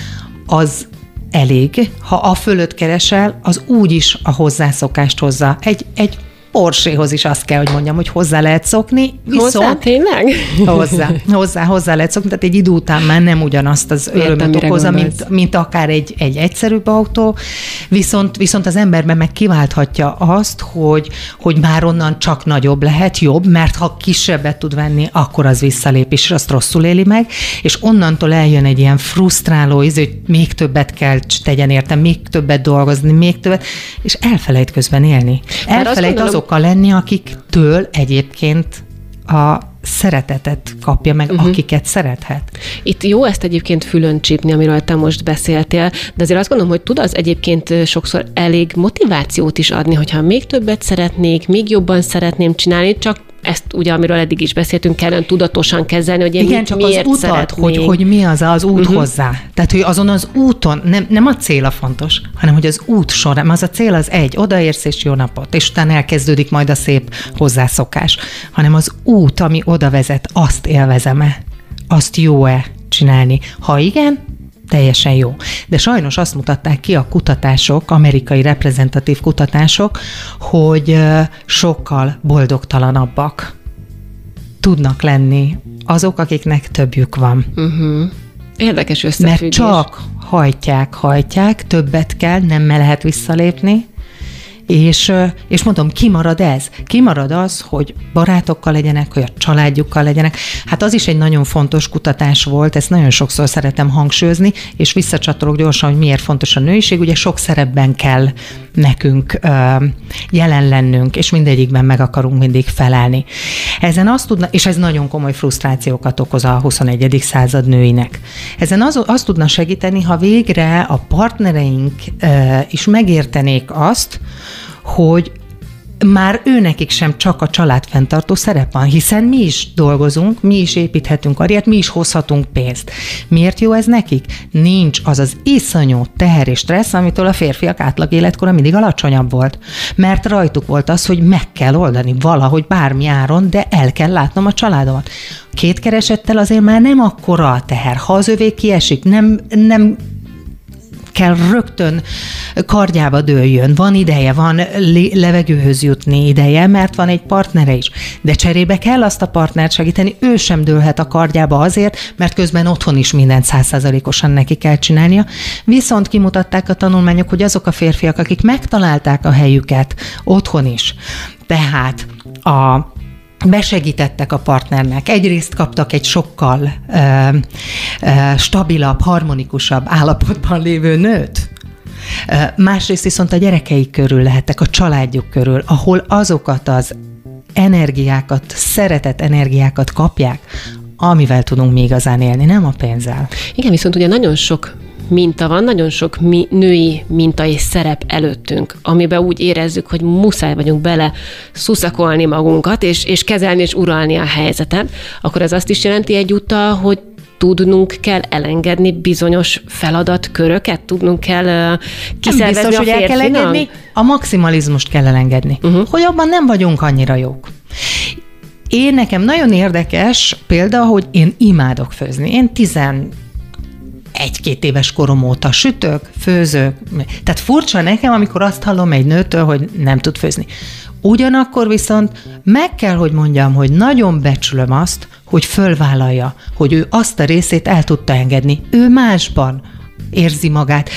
az elég. Ha a fölött keresel, az úgy is a hozzászokást hozza. Egy, egy Porséhoz is azt kell, hogy mondjam, hogy hozzá lehet szokni. Viszont hozzá tényleg? Hozzá, hozzá, hozzá lehet szokni, tehát egy idő után már nem ugyanazt az örömet okozza, mint, mint akár egy, egy egyszerűbb autó, viszont, viszont az emberben meg kiválthatja azt, hogy, hogy már onnan csak nagyobb lehet, jobb, mert ha kisebbet tud venni, akkor az visszalép, és azt rosszul éli meg, és onnantól eljön egy ilyen frusztráló íz, hogy még többet kell tegyen értem, még többet dolgozni, még többet, és elfelejt közben élni. Elfelejt azok azokkal lenni, akiktől egyébként a szeretetet kapja meg, uh-huh. akiket szerethet. Itt jó ezt egyébként fülön csípni, amiről te most beszéltél, de azért azt gondolom, hogy tud az egyébként sokszor elég motivációt is adni, hogyha még többet szeretnék, még jobban szeretném csinálni, csak ezt ugye, amiről eddig is beszéltünk, kellene tudatosan kezelni, hogy én Igen, csak miért az utat, hogy, hogy mi az az út uh-huh. hozzá. Tehát, hogy azon az úton, nem, nem a cél a fontos, hanem hogy az út során, az a cél az egy, odaérsz és jó napot, és utána elkezdődik majd a szép hozzászokás, hanem az út, ami oda vezet, azt élvezem-e, azt jó-e csinálni. Ha igen, teljesen jó. De sajnos azt mutatták ki a kutatások, amerikai reprezentatív kutatások, hogy sokkal boldogtalanabbak tudnak lenni azok, akiknek többjük van. Uh-huh. Érdekes összefüggés. Mert csak hajtják, hajtják, többet kell, nem lehet visszalépni, és, és mondom, kimarad ez? Kimarad az, hogy barátokkal legyenek, hogy a családjukkal legyenek. Hát az is egy nagyon fontos kutatás volt, ezt nagyon sokszor szeretem hangsúlyozni, és visszacsatolok gyorsan, hogy miért fontos a nőiség. Ugye sok szerepben kell nekünk jelen lennünk, és mindegyikben meg akarunk mindig felelni. Ezen azt tudna, és ez nagyon komoly frusztrációkat okoz a 21. század nőinek. Ezen az, azt tudna segíteni, ha végre a partnereink is megértenék azt, hogy már ő nekik sem csak a családfenntartó szerep van, hiszen mi is dolgozunk, mi is építhetünk karriert, mi is hozhatunk pénzt. Miért jó ez nekik? Nincs az az iszonyú teher és stressz, amitől a férfiak átlag életkora mindig alacsonyabb volt. Mert rajtuk volt az, hogy meg kell oldani valahogy bármi áron, de el kell látnom a családomat. Két keresettel azért már nem akkora a teher. Ha az övé kiesik, nem, nem kell rögtön kardjába dőljön. Van ideje, van levegőhöz jutni ideje, mert van egy partnere is. De cserébe kell azt a partnert segíteni, ő sem dőlhet a kardjába azért, mert közben otthon is mindent százszázalékosan neki kell csinálnia. Viszont kimutatták a tanulmányok, hogy azok a férfiak, akik megtalálták a helyüket otthon is, tehát a besegítettek a partnernek. Egyrészt kaptak egy sokkal ö, ö, stabilabb, harmonikusabb állapotban lévő nőt, Másrészt viszont a gyerekeik körül lehettek, a családjuk körül, ahol azokat az energiákat, szeretett energiákat kapják, amivel tudunk mi igazán élni, nem a pénzzel. Igen, viszont ugye nagyon sok minta van, nagyon sok mi, női minta és szerep előttünk, amiben úgy érezzük, hogy muszáj vagyunk bele szuszakolni magunkat, és, és kezelni és uralni a helyzetet, akkor ez azt is jelenti egyúttal, hogy tudnunk kell elengedni bizonyos feladatköröket, tudnunk kell uh, kiszervezni biztos, a hogy el kell engedni, a maximalizmust kell elengedni, uh-huh. hogy abban nem vagyunk annyira jók. Én nekem nagyon érdekes példa, hogy én imádok főzni. Én tizen egy-két éves korom óta sütök, főzök. Tehát furcsa nekem, amikor azt hallom egy nőtől, hogy nem tud főzni. Ugyanakkor viszont meg kell, hogy mondjam, hogy nagyon becsülöm azt, hogy fölvállalja, hogy ő azt a részét el tudta engedni. Ő másban érzi magát,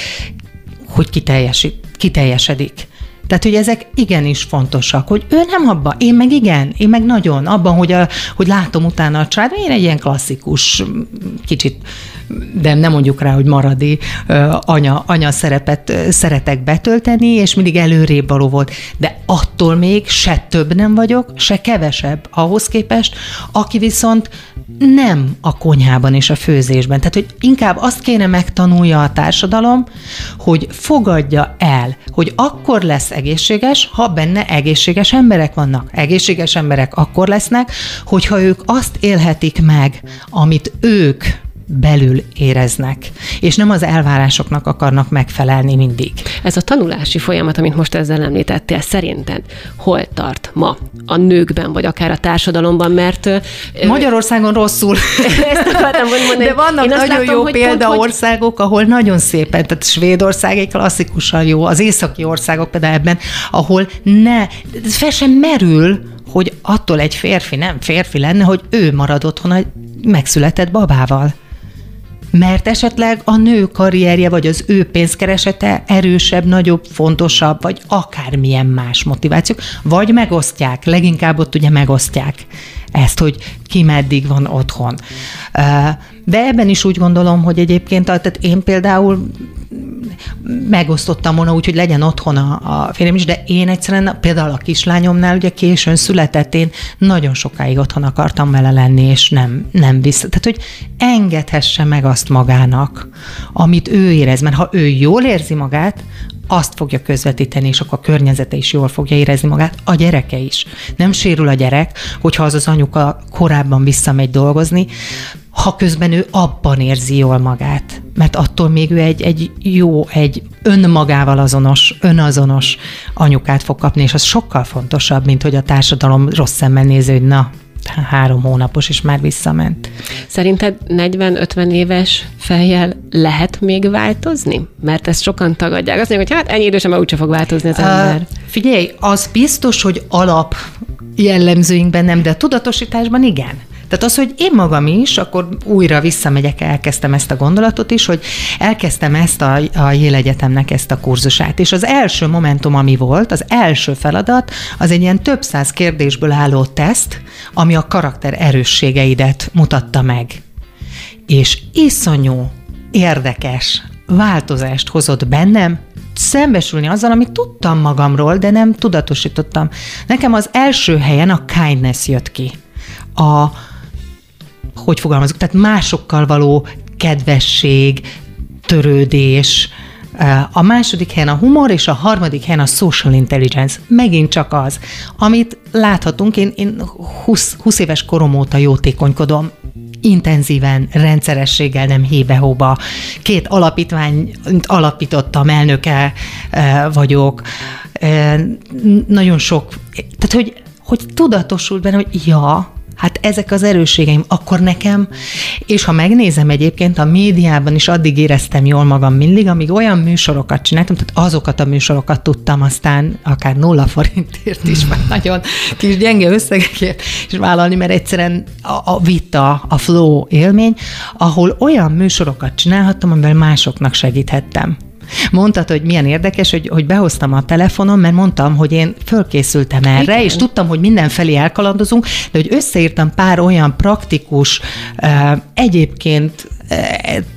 hogy kiteljesít, kiteljesedik. Tehát, hogy ezek igenis fontosak, hogy ő nem abban, én meg igen, én meg nagyon, abban, hogy, a, hogy látom utána a család, én egy ilyen klasszikus, kicsit de nem mondjuk rá, hogy maradi anya, anya szerepet szeretek betölteni, és mindig előrébb való volt. De attól még se több nem vagyok, se kevesebb ahhoz képest, aki viszont nem a konyhában és a főzésben. Tehát, hogy inkább azt kéne megtanulja a társadalom, hogy fogadja el, hogy akkor lesz egészséges, ha benne egészséges emberek vannak. Egészséges emberek akkor lesznek, hogyha ők azt élhetik meg, amit ők belül éreznek, és nem az elvárásoknak akarnak megfelelni mindig. Ez a tanulási folyamat, amit most ezzel említettél, szerinted hol tart ma a nőkben, vagy akár a társadalomban, mert... Magyarországon rosszul. Ezt mondani. De vannak nagyon látom, jó példaországok, ahol nagyon szépen, tehát Svédország egy klasszikusan jó, az északi országok például ebben, ahol ne, fel sem merül, hogy attól egy férfi nem férfi lenne, hogy ő marad otthon egy megszületett babával mert esetleg a nő karrierje vagy az ő pénzkeresete erősebb, nagyobb, fontosabb, vagy akármilyen más motivációk, vagy megosztják, leginkább ott ugye megosztják ezt, hogy ki meddig van otthon. De ebben is úgy gondolom, hogy egyébként, tehát én például megosztottam volna úgy, hogy legyen otthon a, a férjem is, de én egyszerűen például a kislányomnál ugye későn született, én nagyon sokáig otthon akartam vele lenni, és nem, nem vissza. Tehát, hogy engedhesse meg azt magának, amit ő érez, mert ha ő jól érzi magát, azt fogja közvetíteni, és akkor a környezete is jól fogja érezni magát, a gyereke is. Nem sérül a gyerek, hogyha az az anyuka korábban visszamegy dolgozni, ha közben ő abban érzi jól magát. Mert attól még ő egy, egy jó, egy önmagával azonos, önazonos anyukát fog kapni, és az sokkal fontosabb, mint hogy a társadalom rossz szemmel néző, hogy na, három hónapos, és már visszament. Szerinted 40-50 éves fejjel lehet még változni? Mert ezt sokan tagadják. Azt mondják, hogy hát ennyi idősen már úgyse fog változni az ember. Uh, figyelj, az biztos, hogy alap jellemzőinkben nem, de a tudatosításban igen. Tehát az, hogy én magam is, akkor újra visszamegyek, elkezdtem ezt a gondolatot is, hogy elkezdtem ezt a, a Yale Egyetemnek ezt a kurzusát. És az első momentum, ami volt, az első feladat, az egy ilyen több száz kérdésből álló teszt, ami a karakter erősségeidet mutatta meg. És iszonyú érdekes változást hozott bennem, szembesülni azzal, amit tudtam magamról, de nem tudatosítottam. Nekem az első helyen a kindness jött ki. A, hogy fogalmazok, tehát másokkal való kedvesség, törődés, A második helyen a humor, és a harmadik helyen a social intelligence. Megint csak az, amit láthatunk, én, én 20, 20 éves korom óta jótékonykodom, intenzíven, rendszerességgel, nem hébe-hóba. Két alapítvány alapítottam, elnöke vagyok. Nagyon sok, tehát hogy, hogy tudatosult benne, hogy ja, Hát ezek az erőségeim, akkor nekem, és ha megnézem egyébként, a médiában is addig éreztem jól magam mindig, amíg olyan műsorokat csináltam, tehát azokat a műsorokat tudtam aztán akár nulla forintért is, vagy nagyon kis gyenge összegekért is vállalni, mert egyszerűen a, a vita, a flow élmény, ahol olyan műsorokat csinálhattam, amivel másoknak segíthettem. Mondtad, hogy milyen érdekes, hogy, hogy behoztam a telefonom, mert mondtam, hogy én fölkészültem erre, Igen. és tudtam, hogy mindenfelé elkalandozunk, de hogy összeírtam pár olyan praktikus, egyébként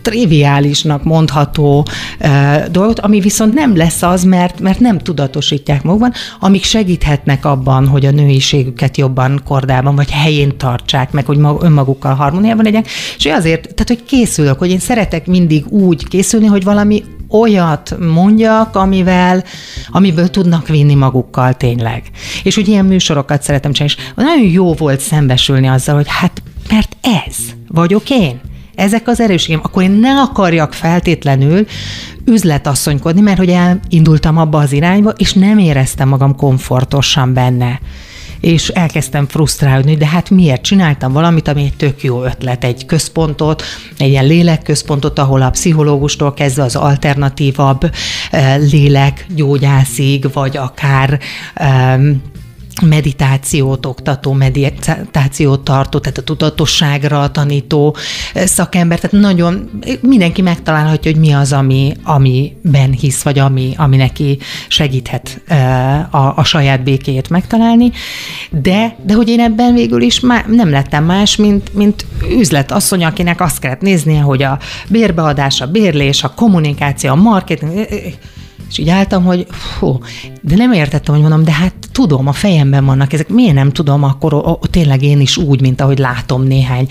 triviálisnak mondható dolgot, ami viszont nem lesz az, mert, mert nem tudatosítják magukban, amik segíthetnek abban, hogy a nőiségüket jobban kordában vagy helyén tartsák, meg hogy önmagukkal harmóniában legyen. És azért, tehát hogy készülök, hogy én szeretek mindig úgy készülni, hogy valami olyat mondjak, amivel, amiből tudnak vinni magukkal tényleg. És úgy ilyen műsorokat szeretem csinálni, és nagyon jó volt szembesülni azzal, hogy hát mert ez vagyok én. Ezek az erőségem. Akkor én ne akarjak feltétlenül üzletasszonykodni, mert hogy elindultam abba az irányba, és nem éreztem magam komfortosan benne. És elkezdtem frusztrálni, de hát miért? Csináltam valamit, ami egy tök jó ötlet, egy központot, egy ilyen lélekközpontot, ahol a pszichológustól kezdve az alternatívabb eh, lélekgyógyászig, vagy akár meditációt oktató, meditációt tartó, tehát a tudatosságra tanító szakember, tehát nagyon mindenki megtalálhatja, hogy mi az, ami, amiben hisz, vagy ami, ami neki segíthet a, a saját békéjét megtalálni, de, de hogy én ebben végül is má, nem lettem más, mint, mint üzletasszony, akinek azt kellett néznie, hogy a bérbeadás, a bérlés, a kommunikáció, a marketing, és így álltam, hogy fú, de nem értettem, hogy mondom, de hát tudom, a fejemben vannak ezek, miért nem tudom, akkor o, o, tényleg én is úgy, mint ahogy látom néhány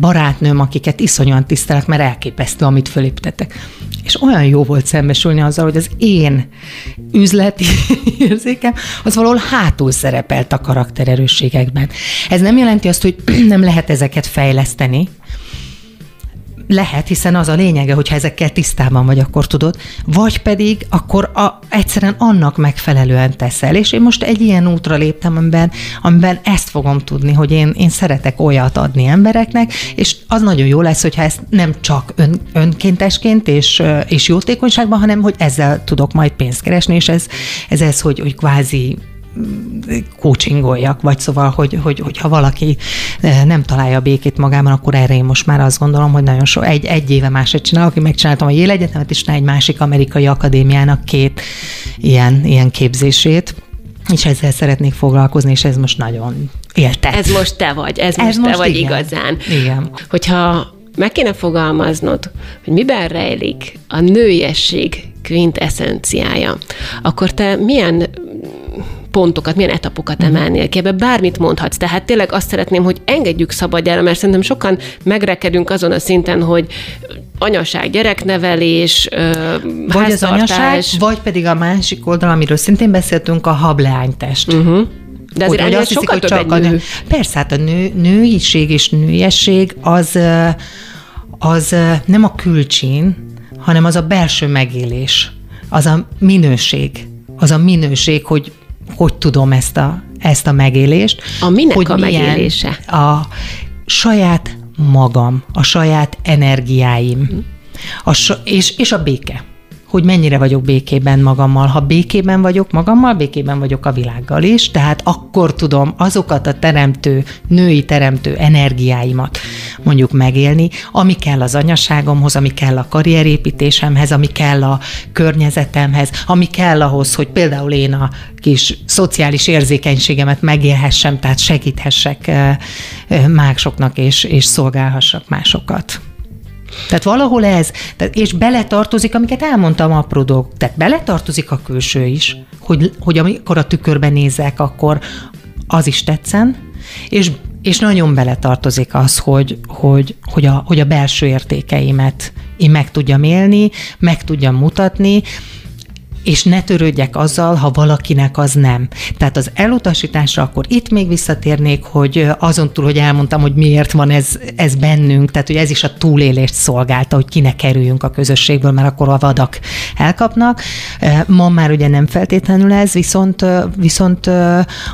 barátnőm, akiket iszonyúan tisztelek, mert elképesztő, amit fölépítettek. És olyan jó volt szembesülni azzal, hogy az én üzleti érzékem, az valahol hátul szerepelt a karaktererősségekben. Ez nem jelenti azt, hogy nem lehet ezeket fejleszteni, lehet, hiszen az a lényege, hogyha ezekkel tisztában vagy, akkor tudod, vagy pedig akkor a, egyszerűen annak megfelelően teszel. És én most egy ilyen útra léptem, amiben, amiben ezt fogom tudni, hogy én, én szeretek olyat adni embereknek, és az nagyon jó lesz, hogyha ezt nem csak ön, önkéntesként és, és jótékonyságban, hanem hogy ezzel tudok majd pénzt keresni, és ez, ez ez, hogy, hogy kvázi coachingoljak, vagy szóval, hogy, hogy, hogyha valaki eh, nem találja a békét magában, akkor erre én most már azt gondolom, hogy nagyon sok, egy, egy éve másra csinálok, aki megcsináltam a Yale Egyetemet, és egy másik amerikai akadémiának két ilyen, ilyen képzését, és ezzel szeretnék foglalkozni, és ez most nagyon éltet. Ez most te vagy, ez, ez most, most te vagy igen. igazán. Igen. Hogyha meg kéne fogalmaznod, hogy miben rejlik a nőiesség quintessenciája, akkor te milyen pontokat, milyen etapokat uh-huh. emelnél ki. Ebbe bármit mondhatsz. Tehát tényleg azt szeretném, hogy engedjük szabadjára, mert szerintem sokan megrekedünk azon a szinten, hogy anyaság, gyereknevelés, Vagy az anyaság, vagy pedig a másik oldal, amiről szintén beszéltünk, a hableánytest. Uh-huh. De azért hogy, hogy azt hiszik, több csak egy nő. Persze, hát a nő, nőiség és nőiesség az, az nem a külcsin, hanem az a belső megélés, az a minőség, az a minőség, hogy hogy tudom ezt a, ezt a megélést. A minek hogy a megélése? A saját magam, a saját energiáim, a, és, és a béke hogy mennyire vagyok békében magammal. Ha békében vagyok magammal, békében vagyok a világgal is, tehát akkor tudom azokat a teremtő, női teremtő energiáimat mondjuk megélni, ami kell az anyaságomhoz, ami kell a karrierépítésemhez, ami kell a környezetemhez, ami kell ahhoz, hogy például én a kis szociális érzékenységemet megélhessem, tehát segíthessek másoknak és, és szolgálhassak másokat. Tehát valahol ez, és beletartozik, amiket elmondtam apró dolgok, tehát beletartozik a külső is, hogy, hogy amikor a tükörben nézek, akkor az is tetszen, és, és nagyon beletartozik az, hogy, hogy, hogy, a, hogy a belső értékeimet én meg tudjam élni, meg tudjam mutatni, és ne törődjek azzal, ha valakinek az nem. Tehát az elutasításra akkor itt még visszatérnék, hogy azon túl, hogy elmondtam, hogy miért van ez, ez bennünk, tehát hogy ez is a túlélést szolgálta, hogy kinek kerüljünk a közösségből, mert akkor a vadak elkapnak. Ma már ugye nem feltétlenül ez, viszont, viszont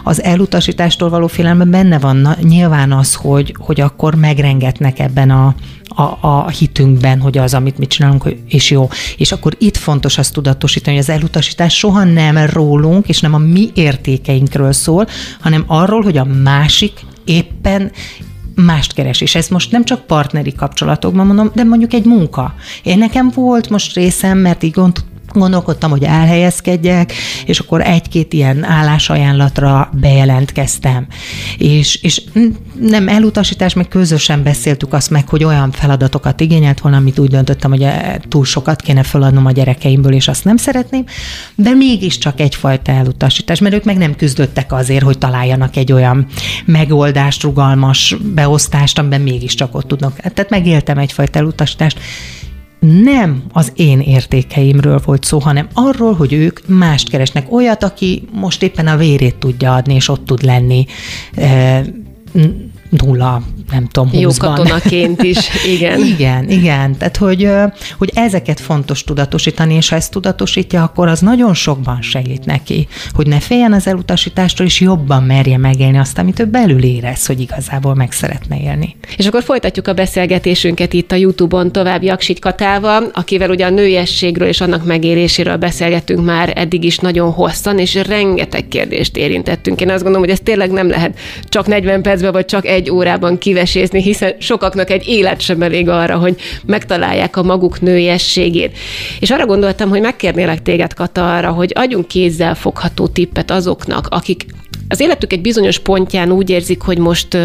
az elutasítástól való félelme benne van nyilván az, hogy, hogy akkor megrengetnek ebben a, a, a hitünkben, hogy az, amit mi csinálunk, és jó. És akkor itt fontos azt tudatosítani, hogy az elutasítás soha nem rólunk, és nem a mi értékeinkről szól, hanem arról, hogy a másik éppen mást keres. És ez most nem csak partneri kapcsolatokban mondom, de mondjuk egy munka. Én nekem volt most részem, mert így gond, gondolkodtam, hogy elhelyezkedjek, és akkor egy-két ilyen állásajánlatra bejelentkeztem. És, és nem elutasítás, meg közösen beszéltük azt meg, hogy olyan feladatokat igényelt volna, amit úgy döntöttem, hogy e, túl sokat kéne feladnom a gyerekeimből, és azt nem szeretném, de mégiscsak egyfajta elutasítás, mert ők meg nem küzdöttek azért, hogy találjanak egy olyan megoldást, rugalmas beosztást, amiben mégiscsak ott tudnak. Tehát megéltem egyfajta elutasítást, nem az én értékeimről volt szó, hanem arról, hogy ők mást keresnek. Olyat, aki most éppen a vérét tudja adni, és ott tud lenni nulla, nem tudom, Jó katonaként is, igen. igen, igen. Tehát, hogy, hogy ezeket fontos tudatosítani, és ha ezt tudatosítja, akkor az nagyon sokban segít neki, hogy ne féljen az elutasítástól, és jobban merje megélni azt, amit ő belül érez, hogy igazából meg szeretne élni. És akkor folytatjuk a beszélgetésünket itt a YouTube-on tovább Jaksit Katával, akivel ugye a nőiességről és annak megéléséről beszélgettünk már eddig is nagyon hosszan, és rengeteg kérdést érintettünk. Én azt gondolom, hogy ez tényleg nem lehet csak 40 percben, vagy csak egy órában kivesézni, hiszen sokaknak egy élet sem elég arra, hogy megtalálják a maguk nőiességét. És arra gondoltam, hogy megkérnélek téged, Kata, arra, hogy adjunk kézzel fogható tippet azoknak, akik az életük egy bizonyos pontján úgy érzik, hogy most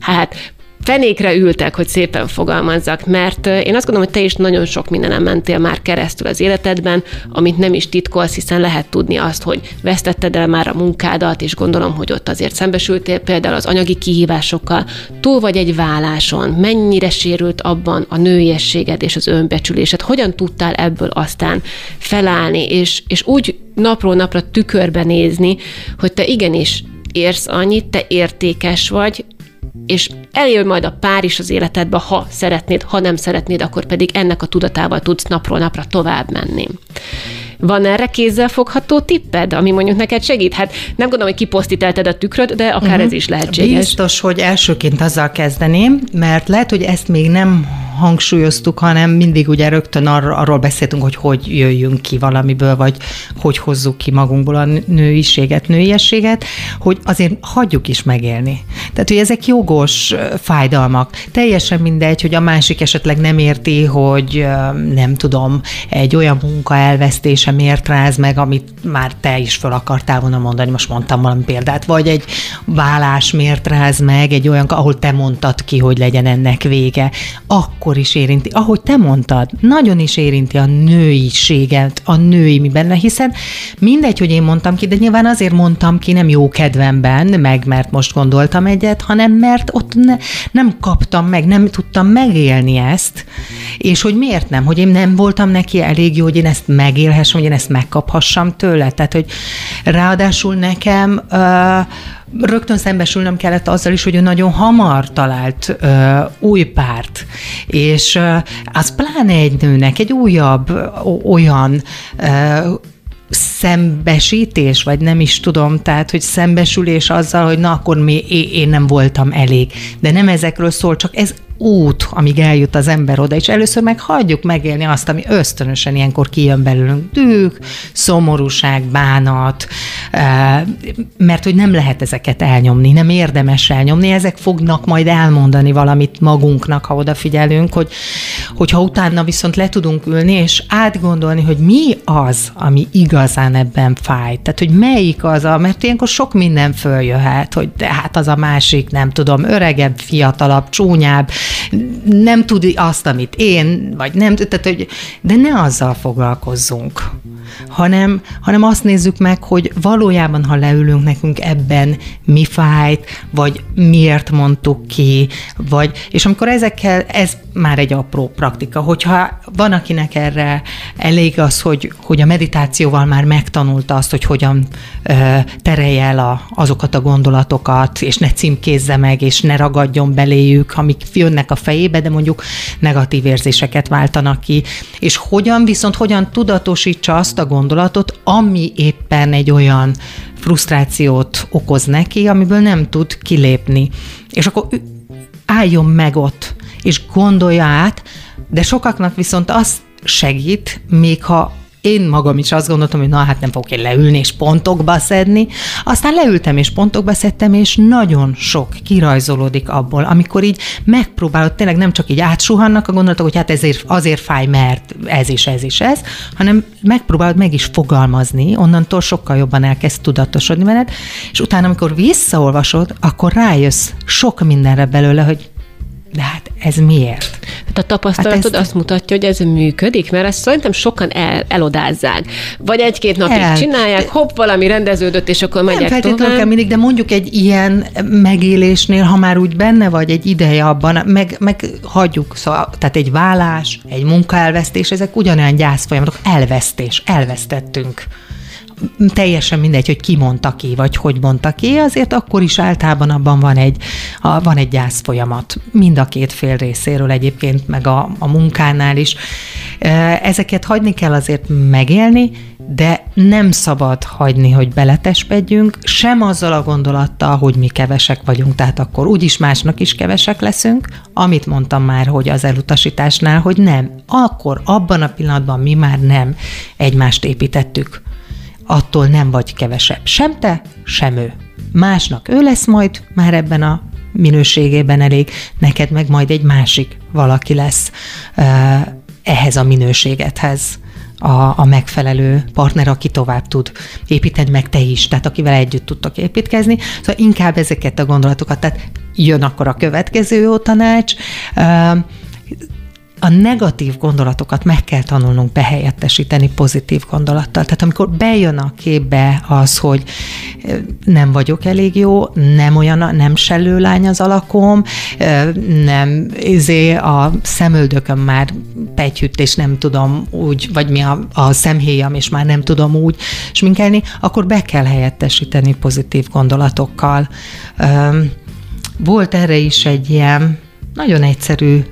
hát fenékre ültek, hogy szépen fogalmazzak, mert én azt gondolom, hogy te is nagyon sok mindenem mentél már keresztül az életedben, amit nem is titkolsz, hiszen lehet tudni azt, hogy vesztetted el már a munkádat, és gondolom, hogy ott azért szembesültél például az anyagi kihívásokkal, túl vagy egy válláson, mennyire sérült abban a nőiességed és az önbecsülésed, hogyan tudtál ebből aztán felállni, és, és úgy napról napra tükörbe nézni, hogy te igenis érsz annyit, te értékes vagy, és eljön majd a pár is az életedbe, ha szeretnéd, ha nem szeretnéd, akkor pedig ennek a tudatával tudsz napról napra tovább menni. Van erre kézzel fogható tipped, ami mondjuk neked segít? Hát nem gondolom, hogy kiposztitelted a tükröt, de akár uh-huh. ez is lehetséges. Biztos, hogy elsőként azzal kezdeném, mert lehet, hogy ezt még nem hangsúlyoztuk, hanem mindig ugye rögtön ar- arról beszéltünk, hogy hogy jöjjünk ki valamiből, vagy hogy hozzuk ki magunkból a nőiséget, nőiességet, hogy azért hagyjuk is megélni. Tehát, hogy ezek jogos fájdalmak. Teljesen mindegy, hogy a másik esetleg nem érti, hogy nem tudom, egy olyan munka elvesztése miért ráz meg, amit már te is fel akartál volna mondani, most mondtam valami példát, vagy egy vállás miért ráz meg, egy olyan, ahol te mondtad ki, hogy legyen ennek vége. Akkor akkor is érinti, ahogy te mondtad, nagyon is érinti a nőiséget, a női mi benne, hiszen mindegy, hogy én mondtam ki, de nyilván azért mondtam ki, nem jó kedvemben, meg mert most gondoltam egyet, hanem mert ott ne, nem kaptam meg, nem tudtam megélni ezt, és hogy miért nem, hogy én nem voltam neki elég jó, hogy én ezt megélhessem, hogy én ezt megkaphassam tőle. Tehát, hogy ráadásul nekem uh, rögtön szembesülnöm kellett azzal is, hogy ő nagyon hamar talált ö, új párt, és ö, az pláne egy nőnek egy újabb olyan ö, szembesítés, vagy nem is tudom, tehát, hogy szembesülés azzal, hogy na, akkor mi, én nem voltam elég. De nem ezekről szól, csak ez út, amíg eljut az ember oda, és először meg hagyjuk megélni azt, ami ösztönösen ilyenkor kijön belőlünk. Dűk, szomorúság, bánat, mert hogy nem lehet ezeket elnyomni, nem érdemes elnyomni, ezek fognak majd elmondani valamit magunknak, ha odafigyelünk, hogy, hogyha utána viszont le tudunk ülni, és átgondolni, hogy mi az, ami igazán ebben fáj. Tehát, hogy melyik az a, mert ilyenkor sok minden följöhet, hogy de hát az a másik, nem tudom, öregebb, fiatalabb, csúnyább, nem tud azt, amit én, vagy nem, tehát, hogy, de ne azzal foglalkozzunk, hanem, hanem azt nézzük meg, hogy valójában, ha leülünk nekünk ebben mi fájt, vagy miért mondtuk ki, vagy, és amikor ezekkel, ez már egy apró praktika, hogyha van, akinek erre elég az, hogy, hogy a meditációval már megtanulta azt, hogy hogyan ö, terelje el a, azokat a gondolatokat, és ne címkézze meg, és ne ragadjon beléjük, amik jönnek a fejébe, de mondjuk negatív érzéseket váltanak ki, és hogyan viszont hogyan tudatosítsa azt a gondolatot, ami éppen egy olyan frusztrációt okoz neki, amiből nem tud kilépni. És akkor álljon meg ott, és gondolja át, de sokaknak viszont az segít, még ha én magam is azt gondoltam, hogy na hát nem fogok én leülni és pontokba szedni. Aztán leültem és pontokba szedtem, és nagyon sok kirajzolódik abból, amikor így megpróbálod, tényleg nem csak így átsuhannak a gondolatok, hogy hát ezért, azért fáj, mert ez is, ez is, ez, hanem megpróbálod meg is fogalmazni, onnantól sokkal jobban elkezd tudatosodni veled, és utána, amikor visszaolvasod, akkor rájössz sok mindenre belőle, hogy de hát ez miért? Hát a tapasztalatod hát azt mutatja, hogy ez működik, mert ezt szerintem sokan el, elodázzák. Vagy egy-két napig el. csinálják, hopp, valami rendeződött, és akkor megyek Nem feltétlenül kell mindig, de mondjuk egy ilyen megélésnél, ha már úgy benne vagy egy ideje abban, meg, meg hagyjuk, szóval, tehát egy vállás, egy munkaelvesztés, ezek ugyanolyan gyászfolyamatok, elvesztés, elvesztettünk teljesen mindegy, hogy ki mondta ki, vagy hogy mondta ki, azért akkor is általában abban van egy, a, van egy gyász folyamat. Mind a két fél részéről egyébként, meg a, a munkánál is. Ezeket hagyni kell azért megélni, de nem szabad hagyni, hogy beletespedjünk, sem azzal a gondolattal, hogy mi kevesek vagyunk, tehát akkor úgyis másnak is kevesek leszünk, amit mondtam már, hogy az elutasításnál, hogy nem. Akkor abban a pillanatban mi már nem egymást építettük attól nem vagy kevesebb. Sem te, sem ő. Másnak ő lesz majd már ebben a minőségében elég, neked meg majd egy másik valaki lesz ehhez a minőségethez a, a megfelelő partner, aki tovább tud építeni, meg te is, tehát akivel együtt tudtok építkezni. Szóval inkább ezeket a gondolatokat, tehát jön akkor a következő jó tanács, a negatív gondolatokat meg kell tanulnunk behelyettesíteni pozitív gondolattal. Tehát amikor bejön a képbe az, hogy nem vagyok elég jó, nem olyan, nem sellő lány az alakom, nem, izé a szemöldököm már pegyhütt, és nem tudom úgy, vagy mi a, a szemhéjam, és már nem tudom úgy sminkelni, akkor be kell helyettesíteni pozitív gondolatokkal. Volt erre is egy ilyen nagyon egyszerű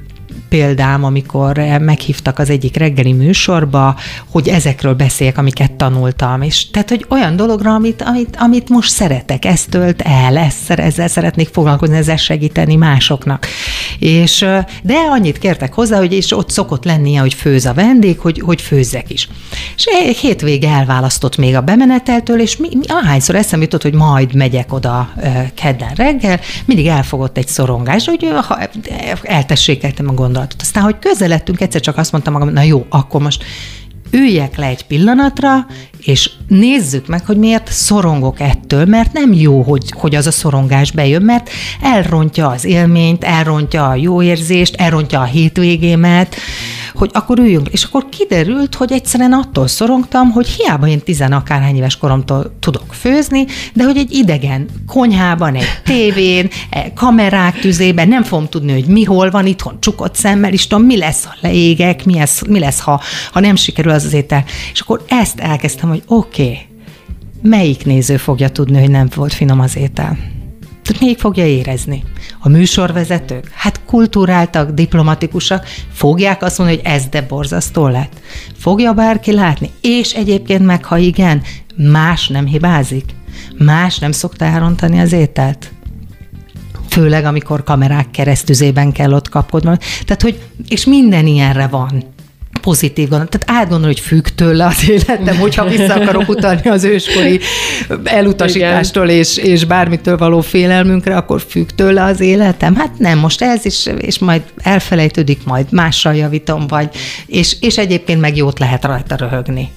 példám, amikor meghívtak az egyik reggeli műsorba, hogy ezekről beszéljek, amiket tanultam. És tehát, hogy olyan dologra, amit, amit, amit most szeretek, ezt tölt el, ezt, ezzel szeretnék foglalkozni, ezzel segíteni másoknak. És, de annyit kértek hozzá, hogy és ott szokott lennie, hogy főz a vendég, hogy, hogy főzzek is. És egy hétvége elválasztott még a bemeneteltől, és mi, mi, ahányszor eszem jutott, hogy majd megyek oda kedden reggel, mindig elfogott egy szorongás, hogy ha eltessékeltem a gondolatot. Aztán, hogy közeledtünk, egyszer csak azt mondtam magam, na jó, akkor most üljek le egy pillanatra, és nézzük meg, hogy miért szorongok ettől, mert nem jó, hogy, hogy az a szorongás bejön, mert elrontja az élményt, elrontja a jó érzést, elrontja a hétvégémet, hogy akkor üljünk. És akkor kiderült, hogy egyszerűen attól szorongtam, hogy hiába én tizen akárhány éves koromtól tudok főzni, de hogy egy idegen konyhában, egy tévén, egy kamerák tüzében nem fogom tudni, hogy mi hol van itthon csukott szemmel, is tudom, mi lesz, ha leégek, mi lesz, mi lesz ha, ha nem sikerül az az étel. És akkor ezt elkezdtem, hogy oké, okay, melyik néző fogja tudni, hogy nem volt finom az étel? Tehát még fogja érezni? A műsorvezetők? Hát kulturáltak, diplomatikusak, fogják azt mondani, hogy ez de borzasztó lett. Fogja bárki látni? És egyébként meg, ha igen, más nem hibázik? Más nem szokta elrontani az ételt? Főleg, amikor kamerák keresztüzében kell ott kapkodni. Tehát, hogy, és minden ilyenre van pozitív gondolat. Tehát átgondolni, hogy függ tőle az életem, hogyha vissza akarok utalni az őskori elutasítástól és, és bármitől való félelmünkre, akkor függ tőle az életem. Hát nem, most ez is, és majd elfelejtődik, majd mással javítom, vagy, és, és egyébként meg jót lehet rajta röhögni.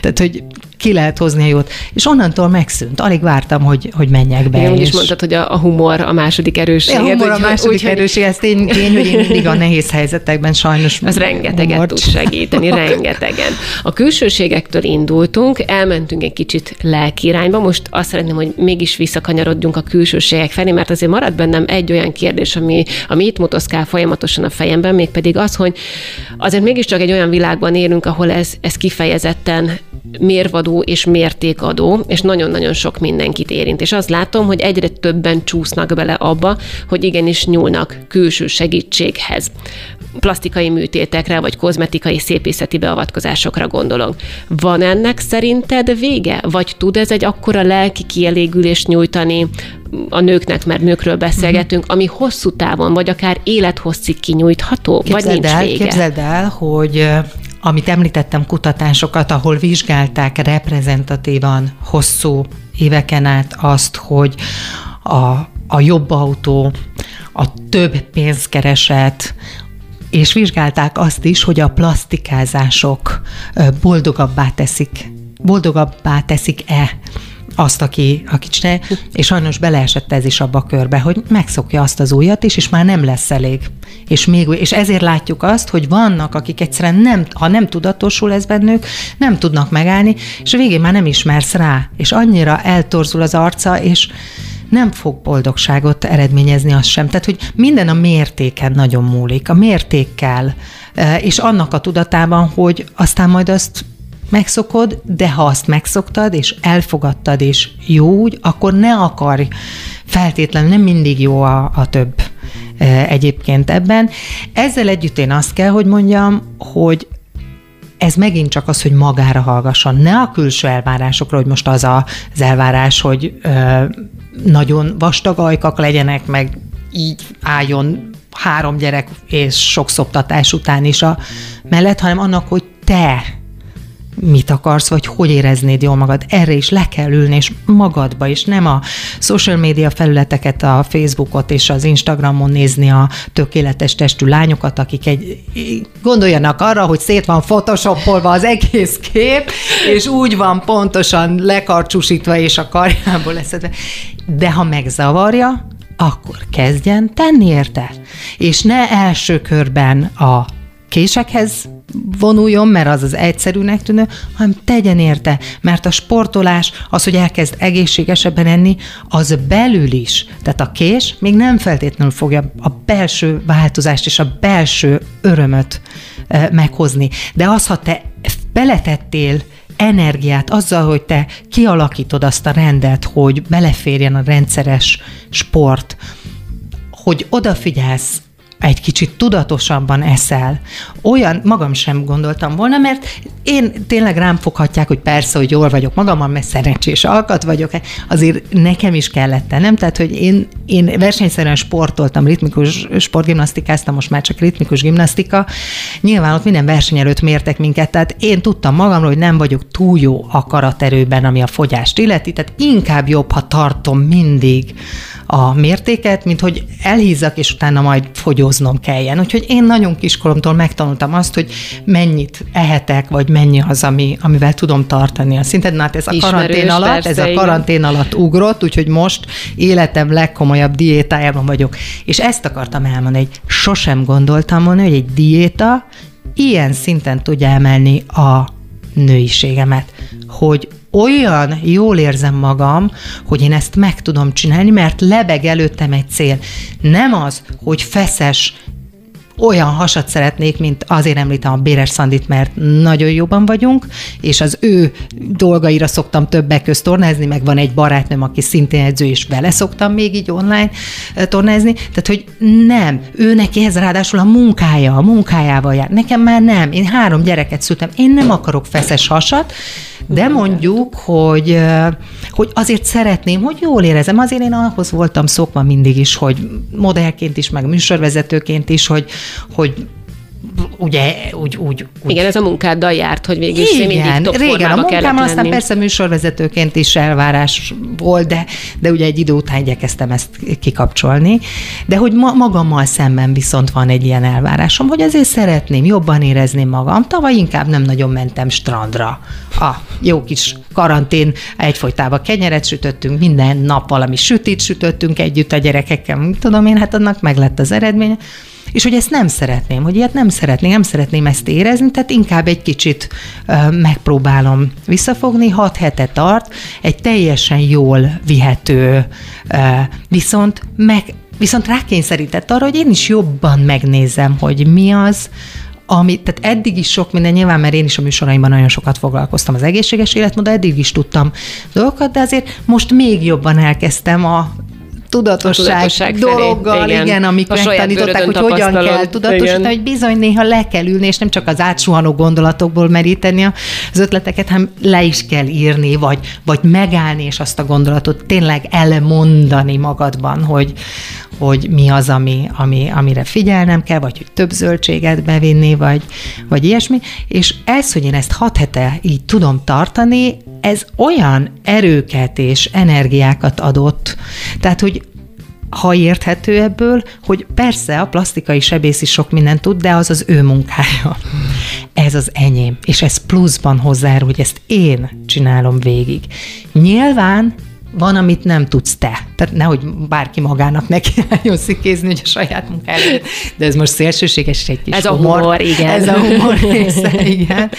Tehát, hogy ki lehet hozni a jót. És onnantól megszűnt. Alig vártam, hogy, hogy menjek be. Igen, és... is mondtad, hogy a, a humor a második erősség. A humor a második úgy, erősség, ez tény, tény, hogy én mindig a nehéz helyzetekben sajnos Az rengeteget humort. tud segíteni, rengetegen. A külsőségektől indultunk, elmentünk egy kicsit lelki irányba, most azt szeretném, hogy mégis visszakanyarodjunk a külsőségek felé, mert azért marad bennem egy olyan kérdés, ami, ami itt motoszkál folyamatosan a fejemben, mégpedig az, hogy azért mégiscsak egy olyan világban élünk, ahol ez, ez kifejezetten mérvadó és mértékadó, és nagyon-nagyon sok mindenkit érint. És azt látom, hogy egyre többen csúsznak bele abba, hogy igenis nyúlnak külső segítséghez. Plastikai műtétekre, vagy kozmetikai szépészeti beavatkozásokra gondolok. Van ennek szerinted vége? Vagy tud ez egy akkora lelki kielégülést nyújtani a nőknek, mert nőkről beszélgetünk, ami hosszú távon, vagy akár élethosszig kinyújtható, képzeld vagy nincs el, vége? Képzeld el, hogy amit említettem, kutatásokat, ahol vizsgálták reprezentatívan hosszú éveken át azt, hogy a, a jobb autó, a több pénzkereset, és vizsgálták azt is, hogy a plastikázások boldogabbá teszik, boldogabbá teszik-e azt, aki, aki csinálja, és sajnos beleesett ez is abba a körbe, hogy megszokja azt az újat is, és már nem lesz elég. És, még, és ezért látjuk azt, hogy vannak, akik egyszerűen nem, ha nem tudatosul ez bennük, nem tudnak megállni, és a végén már nem ismersz rá, és annyira eltorzul az arca, és nem fog boldogságot eredményezni az sem. Tehát, hogy minden a mértéken nagyon múlik, a mértékkel, eh, és annak a tudatában, hogy aztán majd azt megszokod, de ha azt megszoktad, és elfogadtad, és jó úgy, akkor ne akarj feltétlenül, nem mindig jó a, a több e, egyébként ebben. Ezzel együtt én azt kell, hogy mondjam, hogy ez megint csak az, hogy magára hallgasson. Ne a külső elvárásokra, hogy most az a, az elvárás, hogy ö, nagyon vastag ajkak legyenek, meg így álljon három gyerek és sok szoptatás után is a mellett, hanem annak, hogy te mit akarsz, vagy hogy éreznéd jól magad. Erre is le kell ülni, és magadba is, nem a social media felületeket, a Facebookot és az Instagramon nézni a tökéletes testű lányokat, akik egy gondoljanak arra, hogy szét van photoshopolva az egész kép, és úgy van pontosan lekarcsúsítva és a karjából leszedve. De ha megzavarja, akkor kezdjen tenni érte. És ne első körben a késekhez vonuljon, mert az az egyszerűnek tűnő, hanem tegyen érte, mert a sportolás, az, hogy elkezd egészségesebben enni, az belül is. Tehát a kés még nem feltétlenül fogja a belső változást és a belső örömöt e, meghozni. De az, ha te beletettél energiát azzal, hogy te kialakítod azt a rendet, hogy beleférjen a rendszeres sport, hogy odafigyelsz egy kicsit tudatosabban eszel. Olyan, magam sem gondoltam volna, mert én tényleg rám foghatják, hogy persze, hogy jól vagyok magammal, mert szerencsés alkat vagyok, azért nekem is kellett tennem, tehát, hogy én, én versenyszerűen sportoltam, ritmikus sportgimnasztikáztam, most már csak ritmikus gimnasztika. Nyilván ott minden verseny előtt mértek minket, tehát én tudtam magamról, hogy nem vagyok túl jó a karaterőben, ami a fogyást illeti, tehát inkább jobb, ha tartom mindig a mértéket, mint hogy elhízzak, és utána majd fogyóznom kelljen. Úgyhogy én nagyon kiskoromtól megtanultam azt, hogy mennyit ehetek, vagy mennyi az, ami, amivel tudom tartani a szintet. Na hát ez a Ismerős, karantén alatt, persze, ez a karantén igen. alatt ugrott, úgyhogy most életem legkomolyabb diétájában vagyok. És ezt akartam elmondani, hogy sosem gondoltam volna, hogy egy diéta ilyen szinten tudja emelni a nőiségemet, hogy olyan jól érzem magam, hogy én ezt meg tudom csinálni, mert lebeg előttem egy cél. Nem az, hogy feszes, olyan hasat szeretnék, mint azért említem a Béres Szandit, mert nagyon jobban vagyunk, és az ő dolgaira szoktam többek közt tornázni, meg van egy barátnőm, aki szintén edző, és vele szoktam még így online eh, tornázni, tehát, hogy nem, ő neki ez ráadásul a munkája, a munkájával jár. Nekem már nem, én három gyereket szültem, én nem akarok feszes hasat, de mondjuk, hogy, hogy azért szeretném, hogy jól érezem. Azért én ahhoz voltam szokva mindig is, hogy modellként is, meg műsorvezetőként is, hogy, hogy ugye úgy, úgy, úgy. Igen, ez a munkáddal járt, hogy végül is mindig top régen a munkámmal, aztán persze műsorvezetőként is elvárás volt, de, de ugye egy idő után igyekeztem ezt kikapcsolni. De hogy ma, magammal szemben viszont van egy ilyen elvárásom, hogy azért szeretném jobban érezni magam. Tavaly inkább nem nagyon mentem strandra. A jó kis karantén, egyfolytában kenyeret sütöttünk, minden nap valami sütit sütöttünk együtt a gyerekekkel, tudom én, hát annak meg lett az eredménye. És hogy ezt nem szeretném, hogy ilyet nem szeretném, nem szeretném ezt érezni, tehát inkább egy kicsit megpróbálom visszafogni, hat hete tart, egy teljesen jól vihető, viszont meg, viszont rákényszerített arra, hogy én is jobban megnézem, hogy mi az, ami, tehát eddig is sok minden, nyilván, mert én is a műsoraimban nagyon sokat foglalkoztam az egészséges életmód, eddig is tudtam dolgokat, de azért most még jobban elkezdtem a tudatosság, tudatosság dologgal, felé, igen, igen amik megtanították, hogy hogyan kell tudatosítani, hogy bizony néha le kell ülni, és nem csak az átsuhanó gondolatokból meríteni az ötleteket, hanem le is kell írni, vagy, vagy megállni, és azt a gondolatot tényleg elmondani magadban, hogy, hogy mi az, ami, ami, amire figyelnem kell, vagy hogy több zöldséget bevinni, vagy, vagy ilyesmi. És ez, hogy én ezt hat hete így tudom tartani, ez olyan erőket és energiákat adott, tehát, hogy ha érthető ebből, hogy persze a plastikai sebész is sok mindent tud, de az az ő munkája. Ez az enyém, és ez pluszban hozzárul, hogy ezt én csinálom végig. Nyilván van, amit nem tudsz te. Tehát nehogy bárki magának neki álljon szikézni, hogy a saját munkája, de ez most szélsőséges egy kis Ez humor, a humor, igen. Ez a humor része, igen.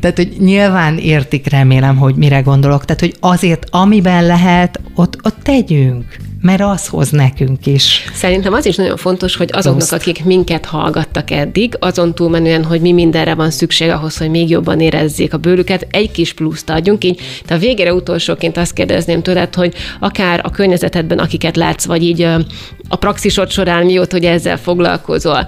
Tehát, hogy nyilván értik, remélem, hogy mire gondolok. Tehát, hogy azért, amiben lehet, ott, ott tegyünk mert az hoz nekünk is. Szerintem az is nagyon fontos, hogy azoknak, Pluszt. akik minket hallgattak eddig, azon túlmenően, hogy mi mindenre van szükség ahhoz, hogy még jobban érezzék a bőrüket, egy kis pluszt adjunk, így de a végére utolsóként azt kérdezném tőled, hogy akár a környezetedben, akiket látsz, vagy így a praxisod során mióta, hogy ezzel foglalkozol,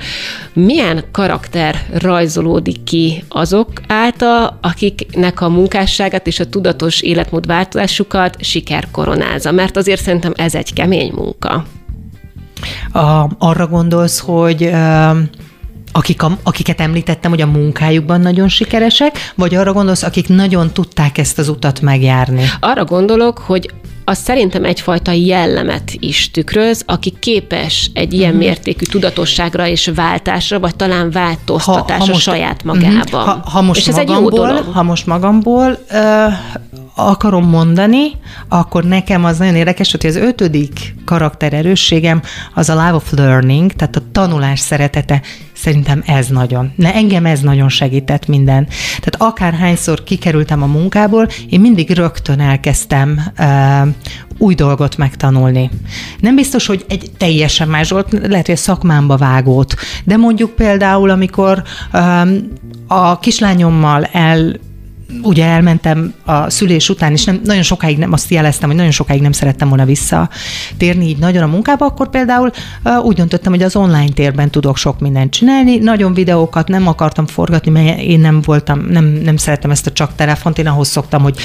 milyen karakter rajzolódik ki azok által, akiknek a munkásságát és a tudatos életmód változásukat siker koronázza? Mert azért szerintem ez egy kemény munka. A, arra gondolsz, hogy akik a, akiket említettem, hogy a munkájukban nagyon sikeresek, vagy arra gondolsz, akik nagyon tudták ezt az utat megjárni? Arra gondolok, hogy az szerintem egyfajta jellemet is tükröz, aki képes egy ilyen uh-huh. mértékű tudatosságra és váltásra, vagy talán változtatásra ha, ha most, saját mhm. magában. Uh-huh. Ha, ha most és ez magamból, egy jó dolog. Ha most magamból uh, akarom mondani, akkor nekem az nagyon érdekes, hogy az ötödik karaktererősségem az a love of learning, tehát a tanulás szeretete. Szerintem ez nagyon. Ne, engem ez nagyon segített minden. Tehát akárhányszor kikerültem a munkából, én mindig rögtön elkezdtem uh, új dolgot megtanulni. Nem biztos, hogy egy teljesen más volt, lehet, hogy a szakmámba vágót, de mondjuk például, amikor um, a kislányommal el ugye elmentem a szülés után, és nem, nagyon sokáig nem, azt jeleztem, hogy nagyon sokáig nem szerettem volna visszatérni így nagyon a munkába, akkor például uh, úgy döntöttem, hogy az online térben tudok sok mindent csinálni. Nagyon videókat nem akartam forgatni, mert én nem voltam, nem, nem szerettem ezt a csak telefont, én ahhoz szoktam, hogy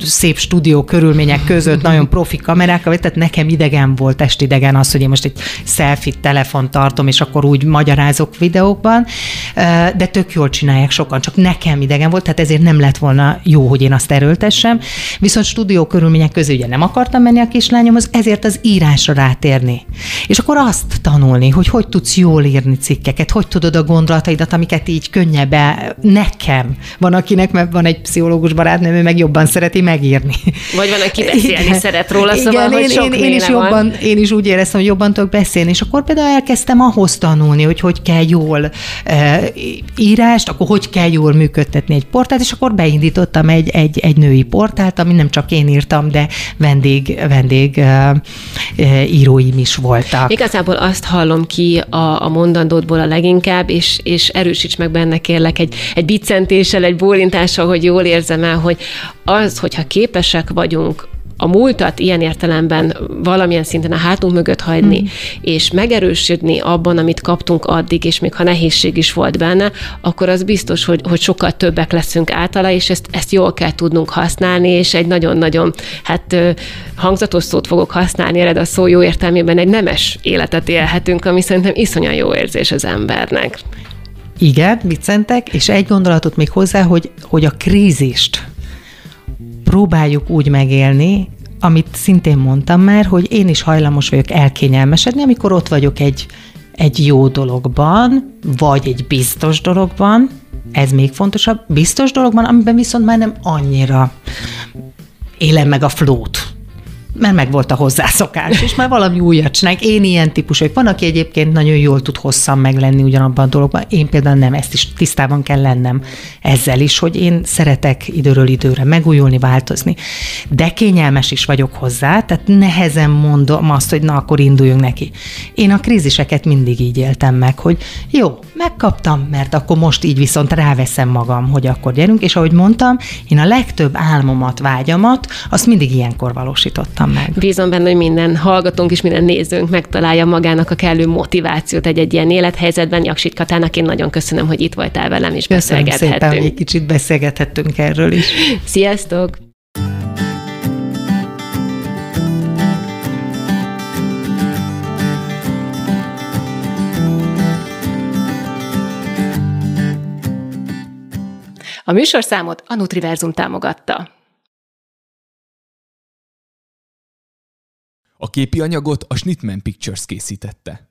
szép stúdió körülmények között nagyon profi kamerákkal, tehát nekem idegen volt, testidegen az, hogy én most egy selfie telefon tartom, és akkor úgy magyarázok videókban, de tök jól csinálják sokan, csak nekem idegen volt, tehát ezért nem lett volna jó, hogy én azt erőltessem. Viszont stúdió körülmények közé ugye nem akartam menni a kislányomhoz, ezért az írásra rátérni. És akkor azt tanulni, hogy hogy tudsz jól írni cikkeket, hogy tudod a gondolataidat, amiket így könnyebb nekem. Van akinek, mert van egy pszichológus barátnőm, ő meg jobban szereti megírni. Vagy van, aki beszélni Igen. szeret róla, szóval, Igen, hogy én, sok én, én, is jobban, én is úgy éreztem, hogy jobban tudok beszélni, és akkor például elkezdtem ahhoz tanulni, hogy hogy kell jól e, írást, akkor hogy kell jól működtetni egy portát, és akkor be beindítottam egy, egy, egy női portált, ami nem csak én írtam, de vendég, vendég íróim is voltak. Igazából azt hallom ki a, a mondandódból a leginkább, és, és erősíts meg benne kérlek egy, egy biccentéssel, egy bólintással, hogy jól érzem el, hogy az, hogyha képesek vagyunk a múltat ilyen értelemben valamilyen szinten a hátunk mögött hagyni, mm. és megerősödni abban, amit kaptunk addig, és még ha nehézség is volt benne, akkor az biztos, hogy, hogy sokkal többek leszünk általa, és ezt, ezt jól kell tudnunk használni, és egy nagyon-nagyon, hát hangzatos szót fogok használni, ered a szó jó értelmében egy nemes életet élhetünk, ami szerintem iszonyan jó érzés az embernek. Igen, viccentek, és egy gondolatot még hozzá, hogy, hogy a krízist próbáljuk úgy megélni, amit szintén mondtam már, hogy én is hajlamos vagyok elkényelmesedni, amikor ott vagyok egy, egy jó dologban, vagy egy biztos dologban, ez még fontosabb, biztos dologban, amiben viszont már nem annyira élem meg a flót mert meg volt a hozzászokás, és már valami újat csinálják. Én ilyen típus vagyok. Van, aki egyébként nagyon jól tud hosszan meglenni ugyanabban a dologban. Én például nem, ezt is tisztában kell lennem ezzel is, hogy én szeretek időről időre megújulni, változni. De kényelmes is vagyok hozzá, tehát nehezen mondom azt, hogy na, akkor induljunk neki. Én a kríziseket mindig így éltem meg, hogy jó, megkaptam, mert akkor most így viszont ráveszem magam, hogy akkor gyerünk, és ahogy mondtam, én a legtöbb álmomat, vágyamat, azt mindig ilyenkor valósítottam meg. Bízom benne, hogy minden hallgatónk és minden nézőnk megtalálja magának a kellő motivációt egy-egy ilyen élethelyzetben. Jaksit Katának én nagyon köszönöm, hogy itt voltál velem, és Köszönöm beszélgethettünk. szépen, hogy egy kicsit beszélgethettünk erről is. Sziasztok! A műsorszámot a Nutriverzum támogatta. A képi anyagot a Schnittman Pictures készítette.